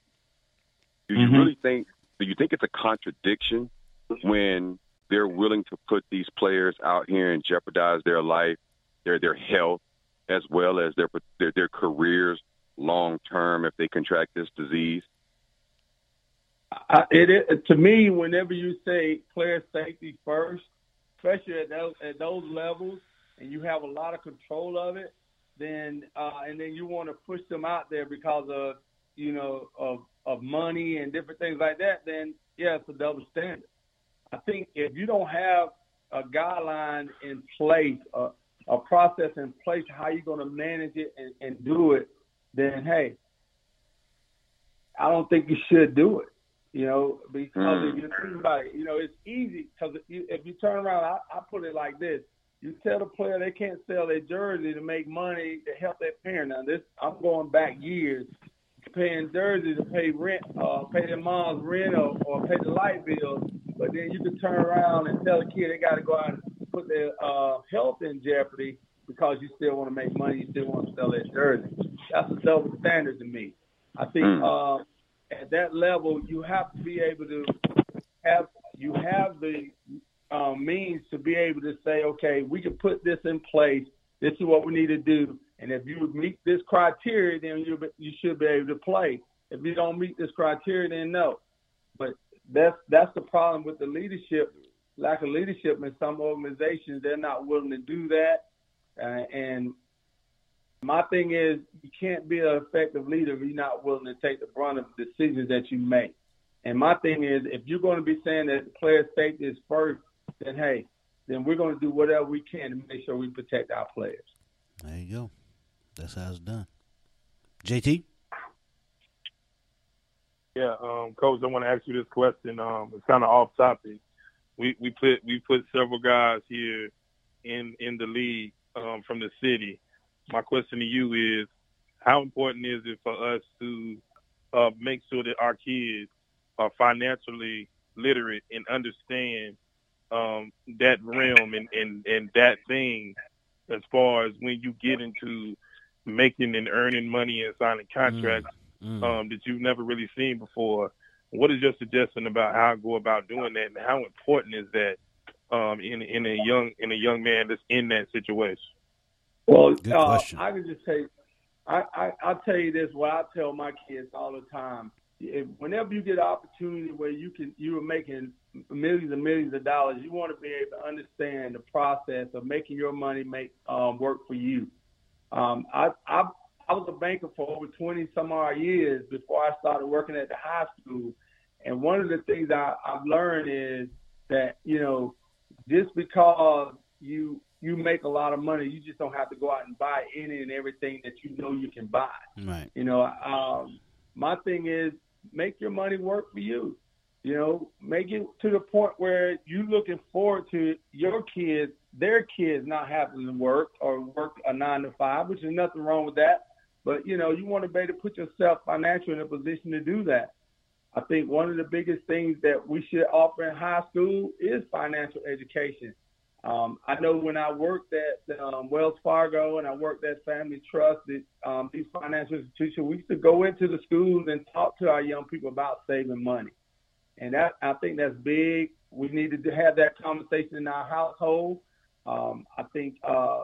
Do you
Mhm.
really think? Do you think it's a contradiction when they're willing to put these players out here and jeopardize their life, their their health, as well as their their, their careers long term if they contract this disease?
I, it, it to me, whenever you say player safety first, especially at those at those levels, and you have a lot of control of it, then uh, and then you want to push them out there because of you know of of money and different things like that, then yeah, it's a double standard. I think if you don't have a guideline in place, a, a process in place, how you're going to manage it and, and do it, then hey, I don't think you should do it. You know, because
Mm.
if you think about it, you know, it's easy because if you, if you turn around, I, I put it like this: you tell the player they can't sell their jersey to make money to help their parent. Now, this I'm going back years, paying jersey to pay rent, uh, pay their mom's rent or, or pay the light bill. But then you can turn around and tell the kid they got to go out and put their uh, health in jeopardy because you still want to make money, you still want to sell their jersey. That's a double standard to me. I think
Mm.
uh, at that level, you have to be able to have you have the um, means to be able to say, okay, we can put this in place. This is what we need to do, and if you meet this criteria, then you you should be able to play. If you don't meet this criteria, then no. But that's that's the problem with the leadership, lack of leadership in some organizations. They're not willing to do that, uh, and my thing is, you can't be an effective leader if you're not willing to take the brunt of the decisions that you make. And my thing is, if you're going to be saying that player safety is first, then hey, then we're going to do whatever we can to make sure we protect our players.
There you go. That's how it's done. JT,
Yeah, um, coach, I want to ask you this question. Um, it's kind of off topic. We we put we put several guys here in in the league um, from the city. My question to you is, how important is it for us to uh, make sure that our kids are financially literate and understand um, that realm and, and, and that thing as far as when you get into making and earning money and signing contracts mm. um, that you've never really seen before. What is your suggestion about how to go about doing that, and how important is that um, in in a young in a young man that's in that situation?
Well, uh, I can just say, I, I I'll tell you this. What I tell my kids all the time: if, whenever you get an opportunity where you can you are making millions and millions of dollars, you want to be able to understand the process of making your money make um, work for you. Um, I, I I was a banker for over 20 some odd years before I started working at the high school, and one of the things I, I've learned is that you know just because you you make a lot of money, you just don't have to go out and buy any and everything that you know you can buy.
Right.
You know, um, my thing is make your money work for you. You know, make it to the point where you're looking forward to your kids, their kids not having to work or work a nine to five, which is nothing wrong with that. But you know, you want to be able to put yourself financially in a position to do that. I think one of the biggest things that we should offer in high school is financial education. Um, I know when I worked at um, Wells Fargo and I worked at Family Trust, that, um, these financial institutions, we used to go into the schools and talk to our young people about saving money. And that I think that's big. We needed to have that conversation in our household. Um, I think, uh,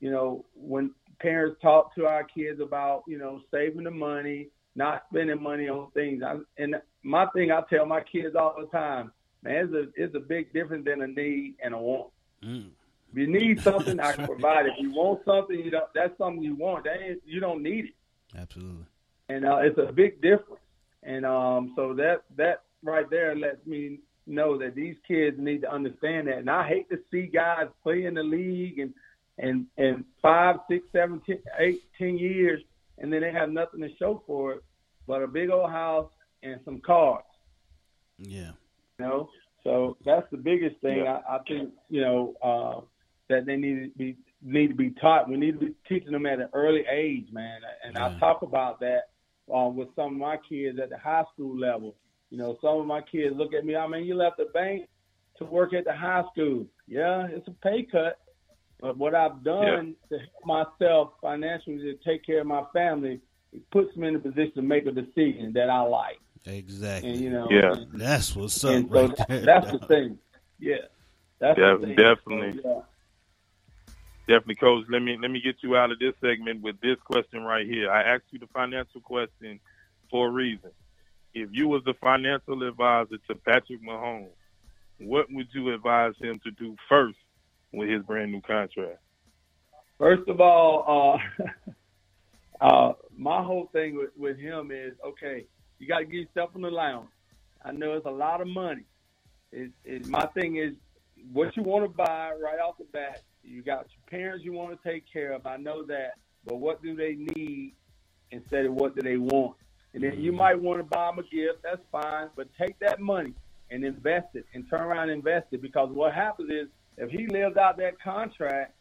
you know, when parents talk to our kids about, you know, saving the money, not spending money on things. I, and my thing, I tell my kids all the time, man, it's a, it's a big difference than a need and a want. Mm. If you need something, I can provide it. If you want something, you don't, that's something you want. That ain't, you don't need it.
Absolutely.
And uh, it's a big difference. And um, so that that right there lets me know that these kids need to understand that. And I hate to see guys play in the league and and and five, six, seven, ten, eight, ten years, and then they have nothing to show for it but a big old house and some cars.
Yeah.
You know, so that's the biggest thing yeah. I, I think. You know uh, that they need to be need to be taught. We need to be teaching them at an early age, man. And yeah. I talk about that uh, with some of my kids at the high school level. You know, some of my kids look at me. I mean, you left the bank to work at the high school. Yeah, it's a pay cut, but what I've done yeah. to help myself financially to take care of my family it puts me in a position to make a decision that I like.
Exactly.
And you know,
yeah,
and,
that's what's up.
And so
right
that, that's the thing. Yeah, that's
yeah,
the thing.
definitely.
So, yeah.
Definitely, coach. Let me let me get you out of this segment with this question right here. I asked you the financial question for a reason. If you was the financial advisor to Patrick Mahomes, what would you advise him to do first with his brand new contract?
First of all, uh, uh, my whole thing with, with him is okay. You got to get yourself the lounge. I know it's a lot of money. It, it, my thing is what you want to buy right off the bat. You got your parents you want to take care of. I know that, but what do they need instead of what do they want? And then you mm-hmm. might want to buy them a gift. That's fine, but take that money and invest it, and turn around and invest it. Because what happens is, if he lives out that contract,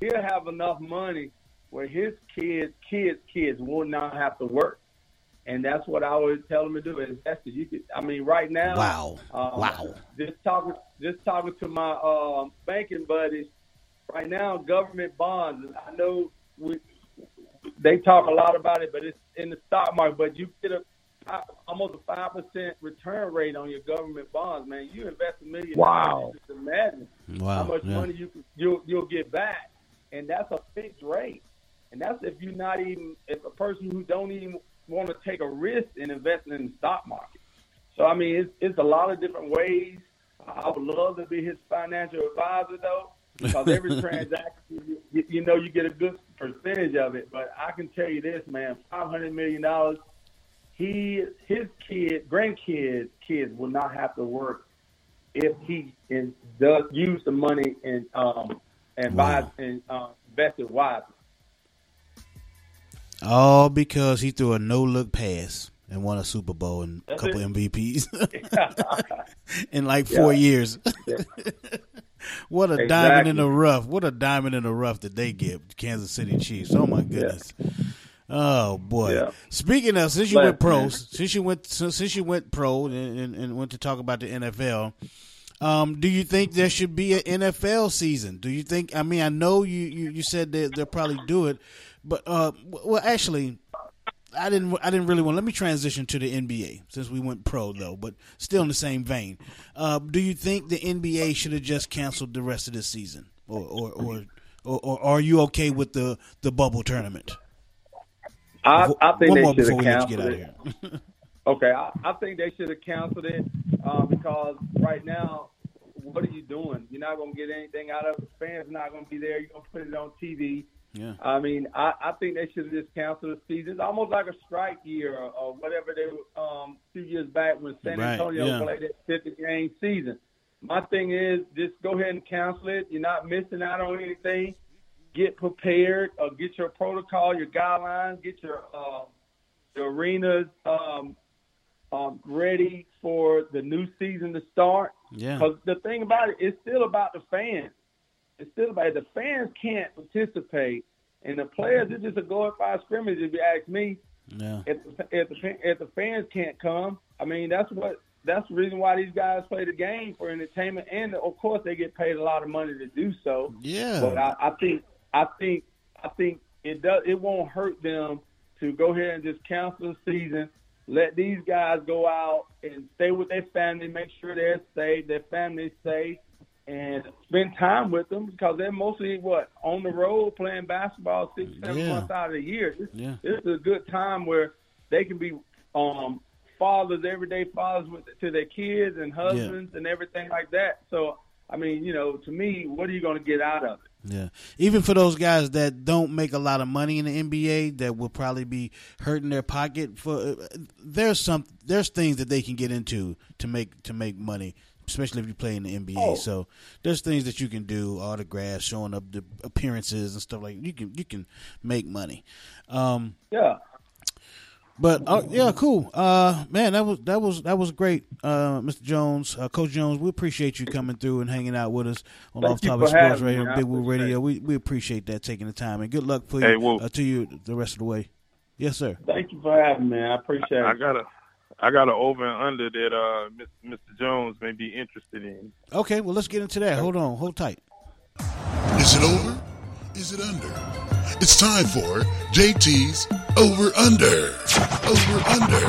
he'll have enough money where his kids, kids, kids will not have to work. And that's what I always tell them to do. Invest it. You could, I mean, right now.
Wow.
Um,
wow.
Just talking, just talking to my um, banking buddies. Right now, government bonds. I know we, they talk a lot about it, but it's in the stock market. But you get a almost a five percent return rate on your government bonds, man. You invest a million.
Wow.
Just imagine
wow.
how much
yeah.
money you you'll you'll get back, and that's a fixed rate. And that's if you're not even if a person who don't even want to take a risk in investing in the stock market. So I mean, it's, it's a lot of different ways. I would love to be his financial advisor though, because every transaction, you, you know, you get a good percentage of it. But I can tell you this, man, five hundred million dollars. He, his kid, grandkids, kids will not have to work if he is, does use the money and um and wow. buys and uh, invest it wisely.
All because he threw a no look pass and won a Super Bowl and a couple it. MVPs in like four yeah. years. what a exactly. diamond in the rough. What a diamond in the rough that they get, Kansas City Chiefs. Oh my goodness. Yeah. Oh boy! Yeah. Speaking of, since you Last went pro, since you went since you went pro and, and, and, went to talk about the NFL, um, do you think there should be an NFL season? Do you think? I mean, I know you you, you said that they'll probably do it, but uh, well, actually, I didn't. I didn't really want. Let me transition to the NBA since we went pro though, but still in the same vein. Uh, do you think the NBA should have just canceled the rest of this season, or or, or or, or are you okay with the the bubble tournament?
I, I think
One
they
more
should have canceled
get out
it.
here.
Okay, I, I think they should have canceled it uh, because right now, what are you doing? You're not going to get anything out of it. Fans are not going to be there. You're going to put it on TV.
Yeah.
I mean, I, I think they should have just canceled the season. It's almost like a strike year or, or whatever they were um, two years back when San
Right,
Antonio
yeah.
played that 50 game season. My thing is just go ahead and cancel it. You're not missing out on anything. Get prepared. Uh, get your protocol, your guidelines. Get your uh, the arenas um, um, ready for the new season to start.
Yeah.
Because the thing about it, it's still about the fans. It's still about the fans can't participate, and the players. It's just a glorified scrimmage. If you ask me,
Yeah.
if the, if the if the fans can't come, I mean that's what that's the reason why these guys play the game for entertainment, and of course they get paid a lot of money to do so.
Yeah.
But I, I think I think I think it does it won't hurt them to go ahead and just cancel the season. Let these guys go out and stay with their family, make sure they're safe, their family's safe, and spend time with them because they're mostly what on the road playing basketball six, seven
Yeah.
months out of the year. This,
Yeah.
this is a good time where they can be um, fathers, everyday fathers with, to their kids and husbands and everything like that. So, I mean, you know, to me, what are you going to get out of it?
Yeah. Even for those guys that don't make a lot of money in the NBA that will probably be hurting their pocket for uh, there's some there's things that they can get into to make to make money, especially if you play in the NBA.
Oh.
So there's things that you can do, autographs, showing up the appearances and stuff like you can you can make money. Um
Yeah.
but uh, yeah, cool. Uh, man, that was that was that was great, uh, Mr. Jones, uh, Coach Jones. We appreciate you coming through and hanging out with us on
Thank
Off Topic Sports Radio,
me.
and Big Woo Radio. We we appreciate that taking the time and good luck for
Hey,
you uh, to you the rest of the way. Yes, sir.
Thank you for having me. I appreciate
I
it.
I got a, I got an over and under that uh, Mr. Jones may be interested in.
Okay, well let's get into that. Hold on, hold tight.
Is it over? Is it under? It's time for JT's Over Under. Over Under.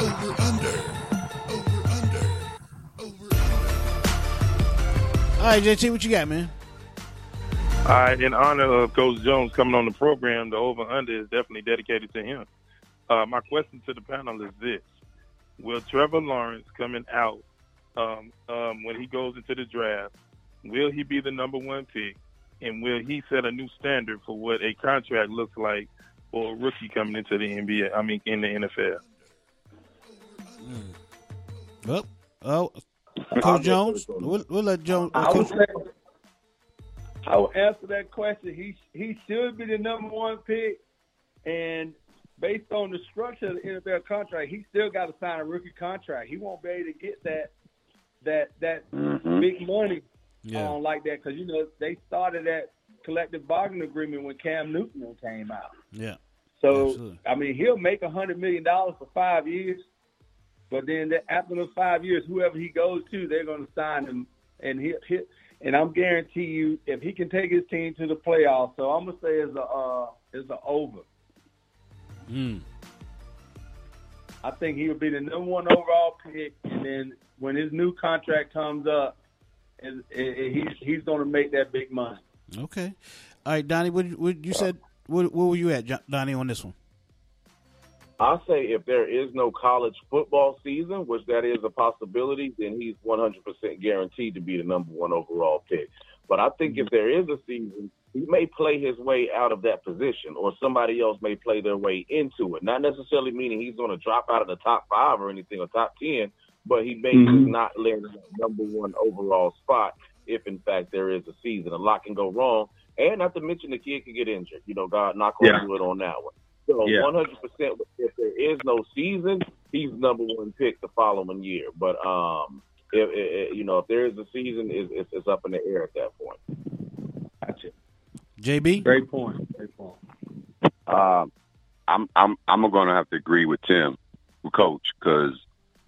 Over Under. Over Under. Over Under.
All right, JT, what you got, man?
All right, in honor of Coach Jones coming on the program, the over under is definitely dedicated to him. Uh, my question to the panel is this: Will Trevor Lawrence coming out um, um, when he goes into the draft? Will he be the number one pick? And will he set a new standard for what a contract looks like for a rookie coming into the NBA? I mean, in the NFL.
Well, oh, Coach Jones. We'll, we'll let Jones. Uh,
I would say, I would answer that question. He he should be the number one pick, and based on the structure of the NFL contract, he still got to sign a rookie contract. He won't be able to get that that that
Mhm.
big money
yeah,
um, like that because you know they started that collective bargaining agreement when Cam Newton came out.
yeah,
So
Absolutely.
I mean, he'll make a hundred million dollars for five years, but then the, after those five years, whoever he goes to, they're going to sign him, and he, he and I'm guarantee you, if he can take his team to the playoffs, so I'm gonna say it's a uh, it's a over.
Mm,
I think he'll be the number one overall pick, and then when his new contract comes up, and, and he's he's going to make that big money.
okay. All right, Donnie, what, what you said? Where, where were you at, Donnie, on this one?
I say if there is no college football season, which that is a possibility, then he's 100% guaranteed to be the number one overall pick. But I think if there is a season, he may play his way out of that position, or somebody else may play their way into it. Not necessarily meaning he's going to drop out of the top five or anything or top 10, but he may just not land in that number one overall spot if, in fact, there is a season. A lot can go wrong. And not to mention the kid could get injured. You know, God knock on
Yeah.
wood on that one. So
Yeah.
100%, if there is no season, he's number one pick the following year. But um, if, if you know if there is a season, it's, it's, it's up in the air at that point.
Gotcha.
JB?
Great point. Great point.
Um, I'm I'm I'm going to have to agree with Tim, with Coach, because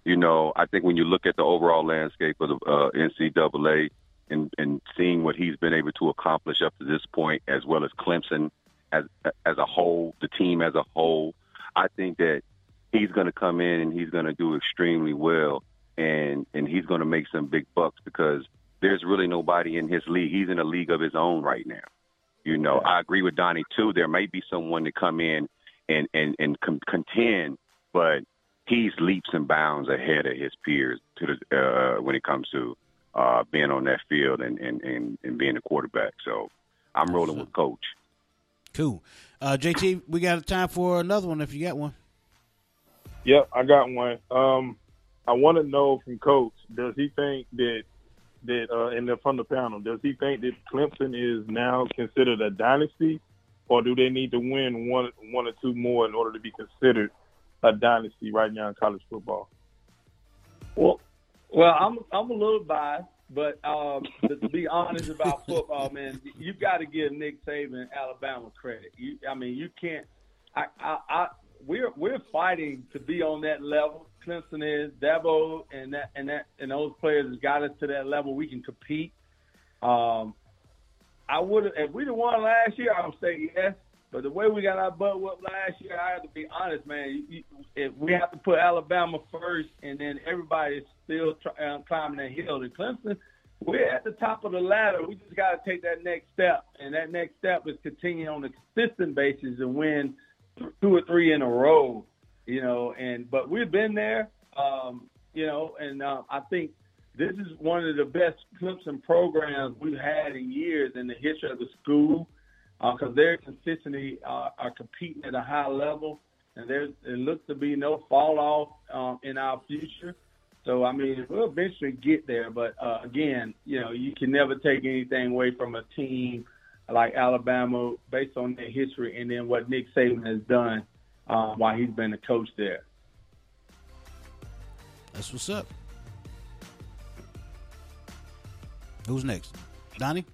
you know I think when you look at the overall landscape of the uh, NCAA and and seeing what he's been able to accomplish up to this point, as well as Clemson as as a whole, the team as a whole, I think that he's going to come in and he's going to do extremely well, and and he's going to make some big bucks because there's really nobody in his league. He's in a league of his own right now. You know, I agree with Donnie too. There may be someone to come in and and and com- contend, but he's leaps and bounds ahead of his peers to the uh, when it comes to uh, being on that field and, and, and, and being a quarterback. So I'm rolling with coach.
Cool. Uh, JT, we got time for another one if you got one.
Yep, I got one. Um, I want to know from Coach, does he think that that uh, and from the panel, does he think that Clemson is now considered a dynasty, or do they need to win one one or two more in order to be considered a dynasty right now in college football?
Well, well, I'm I'm a little biased, but um, to, to be honest about football, man, you got to give Nick Saban Alabama credit. You, I mean, you can't. I, I, I we're we're fighting to be on that level. Clemson is Dabo and that and that and those players has got us to that level. We can compete. Um, I would if we'd have won last year, I would say yes. But the way we got our butt whooped last year, I have to be honest, man. If we have to put Alabama first, and then everybody is still try, uh, climbing that hill. And Clemson, we're at the top of the ladder. We just got to take that next step, and that next step is continue on a consistent basis and win two or three in a row. You know, and but we've been there. Um, you know, and uh, I think this is one of the best Clemson programs we've had in years in the history of the school because uh, they're consistently uh, are competing at a high level, and there it looks to be no fall off um, in our future. So I mean, we'll eventually get there, but uh, again, you know, you can never take anything away from a team like Alabama based on their history and then what Nick Saban has done um, while he's been a coach there.
That's what's up. Who's next? Donnie?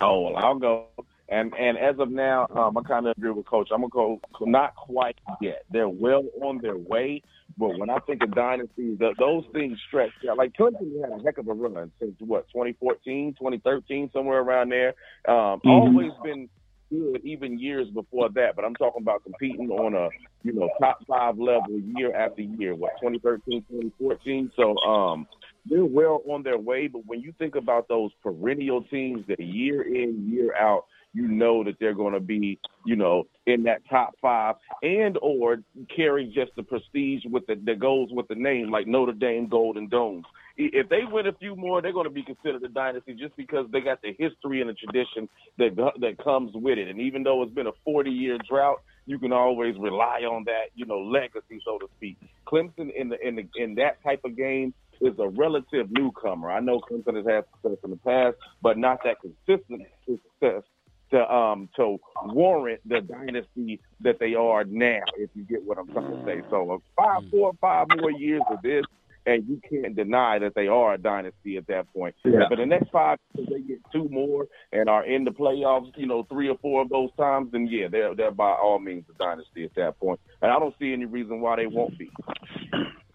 Oh well, I'll go. And and as of now, um, I kind of agree with Coach. I'm gonna go not quite yet. They're well on their way, but when I think of dynasties, the, those things stretch out. Like Clemson had a heck of a run since what 2014, 2013, somewhere around there. Um, mm-hmm. Always been good, even years before that. But I'm talking about competing on a you know top five level year after year. What 2013, 2014. So um, they're well on their way. But when you think about those perennial teams that year in, year out, you know that they're going to be, you know, in that top five and or carry just the prestige with the that goes with the name, like Notre Dame Golden Domes. If they win a few more, they're going to be considered a dynasty just because they got the history and the tradition that that comes with it. And even though it's been a 40 year drought, you can always rely on that, you know, legacy, so to speak. Clemson in the in the in that type of game is a relative newcomer. I know Clemson has had success in the past, but not that consistent success to um to warrant the dynasty that they are now. If you get what I'm trying to say, so uh, five, four, five more years of this, and you can't deny that they are a dynasty at that point. Yeah. But the next five, years, they get two more and are in the playoffs, you know, three or four of those times, then yeah, they're they're by all means a dynasty at that point. And I don't see any reason why they won't be.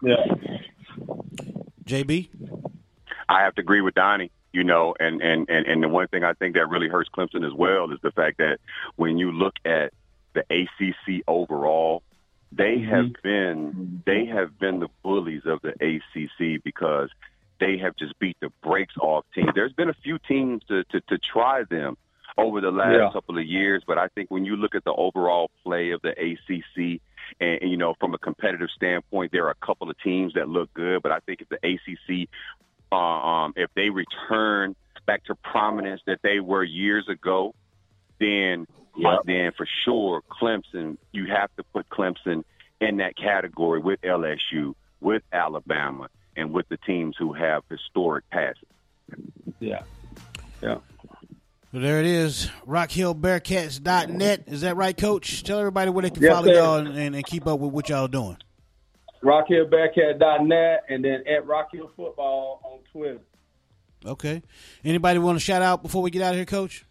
Yeah.
JB?
I have to agree with Donnie. You know, and, and, and, and the one thing I think that really hurts Clemson as well is the fact that when you look at the ACC overall, they mm-hmm. have been they have been the bullies of the ACC because they have just beat the brakes off teams. There's been a few teams to to, to try them over the last yeah. couple of years, but I think when you look at the overall play of the ACC, and, and, you know, from a competitive standpoint, there are a couple of teams that look good, but I think if the ACC, uh, um, if they return back to prominence that they were years ago, then yep. then for sure Clemson, you have to put Clemson in that category with LSU, with Alabama, and with the teams who have historic passes.
Yeah. Yeah.
So there it is, rockhillbearcats.net. Is that right, Coach? Tell everybody where they can
yes,
follow
sir.
y'all and, and, keep up with what y'all doing.
Rockhillbearcat.net and then at Rockhill Football on Twitter.
Okay. Anybody want to shout out before we get out of here, Coach?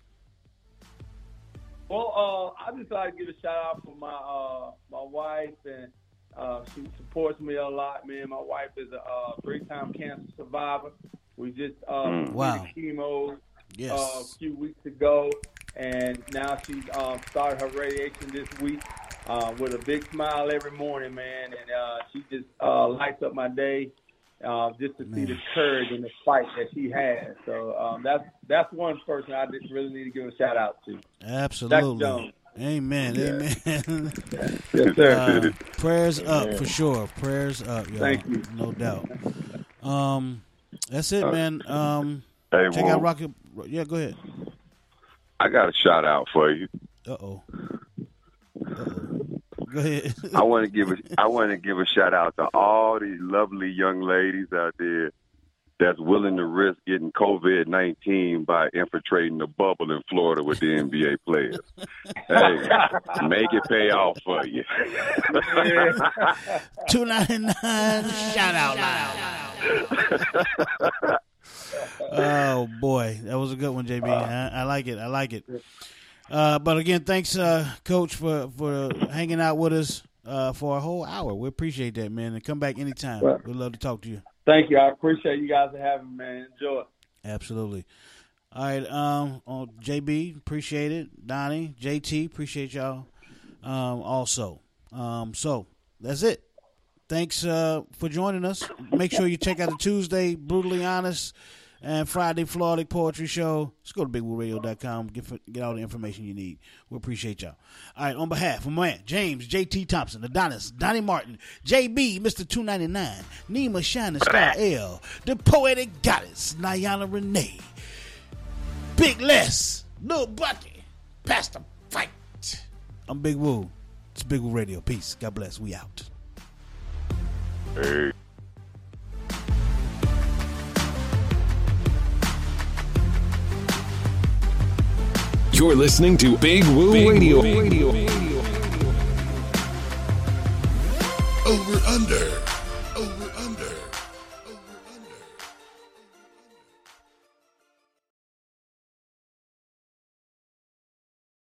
Well, uh, I just like to give a shout out for my uh, my wife, and uh, she supports me a lot. Man, my wife is a uh, three-time cancer survivor. We just uh,
mm, wow.
chemo
yes.
uh, a few weeks ago, and now she's um, started her radiation this week. uh, with a big smile every morning, man, and uh, she just uh, lights up my day. Uh, just to see the courage and the fight that she has. So um, that's that's one person I just really need to give a shout out to.
Absolutely. Amen. Yeah. Amen.
yes, sir.
Uh, prayers up for sure. Prayers up. Y'all.
Thank you.
No doubt. Um, that's it, man. Um,
Hey,
check
Woo.
out Rocket. Yeah, go ahead.
I got a shout out for you.
Uh oh. Go ahead.
I want to give a I want to give a shout out to all these lovely young ladies out there that's willing to risk getting COVID nineteen by infiltrating the bubble in Florida with the NBA players. hey, make it pay off for you.
Two ninety nine. Shout out loud. oh boy, that was a good one, JB. I, I like it. I like it. Uh, but again, thanks, uh, Coach, for for hanging out with us uh, for a whole hour. We appreciate that, man. And come back anytime.
Well-
We'd love to talk to you.
Thank you. I appreciate you guys having me, man. Enjoy.
Absolutely. All right, um, on JB, appreciate it. Donnie, JT, appreciate y'all. Um, also, um, so that's it. Thanks uh, for joining us. Make sure you check out the Tuesday Brutally Honest and Friday Florida Poetry Show. Just go to BigWooRadio.com. Get get all the information you need. We appreciate y'all. All right, on behalf of my man James JT Thompson, Adonis, Donnie Martin, JB, Mr. Two Ninety Nine, Nima Shining Star L, the Poetic Goddess, Nayana Renee, Big Les, Lil Bucky, Pastor Fight. I'm Big Woo. It's Big Woo Radio. Peace. God bless. We out.
Hey.
You're listening to Big Woo Radio. Radio.
Over under. Over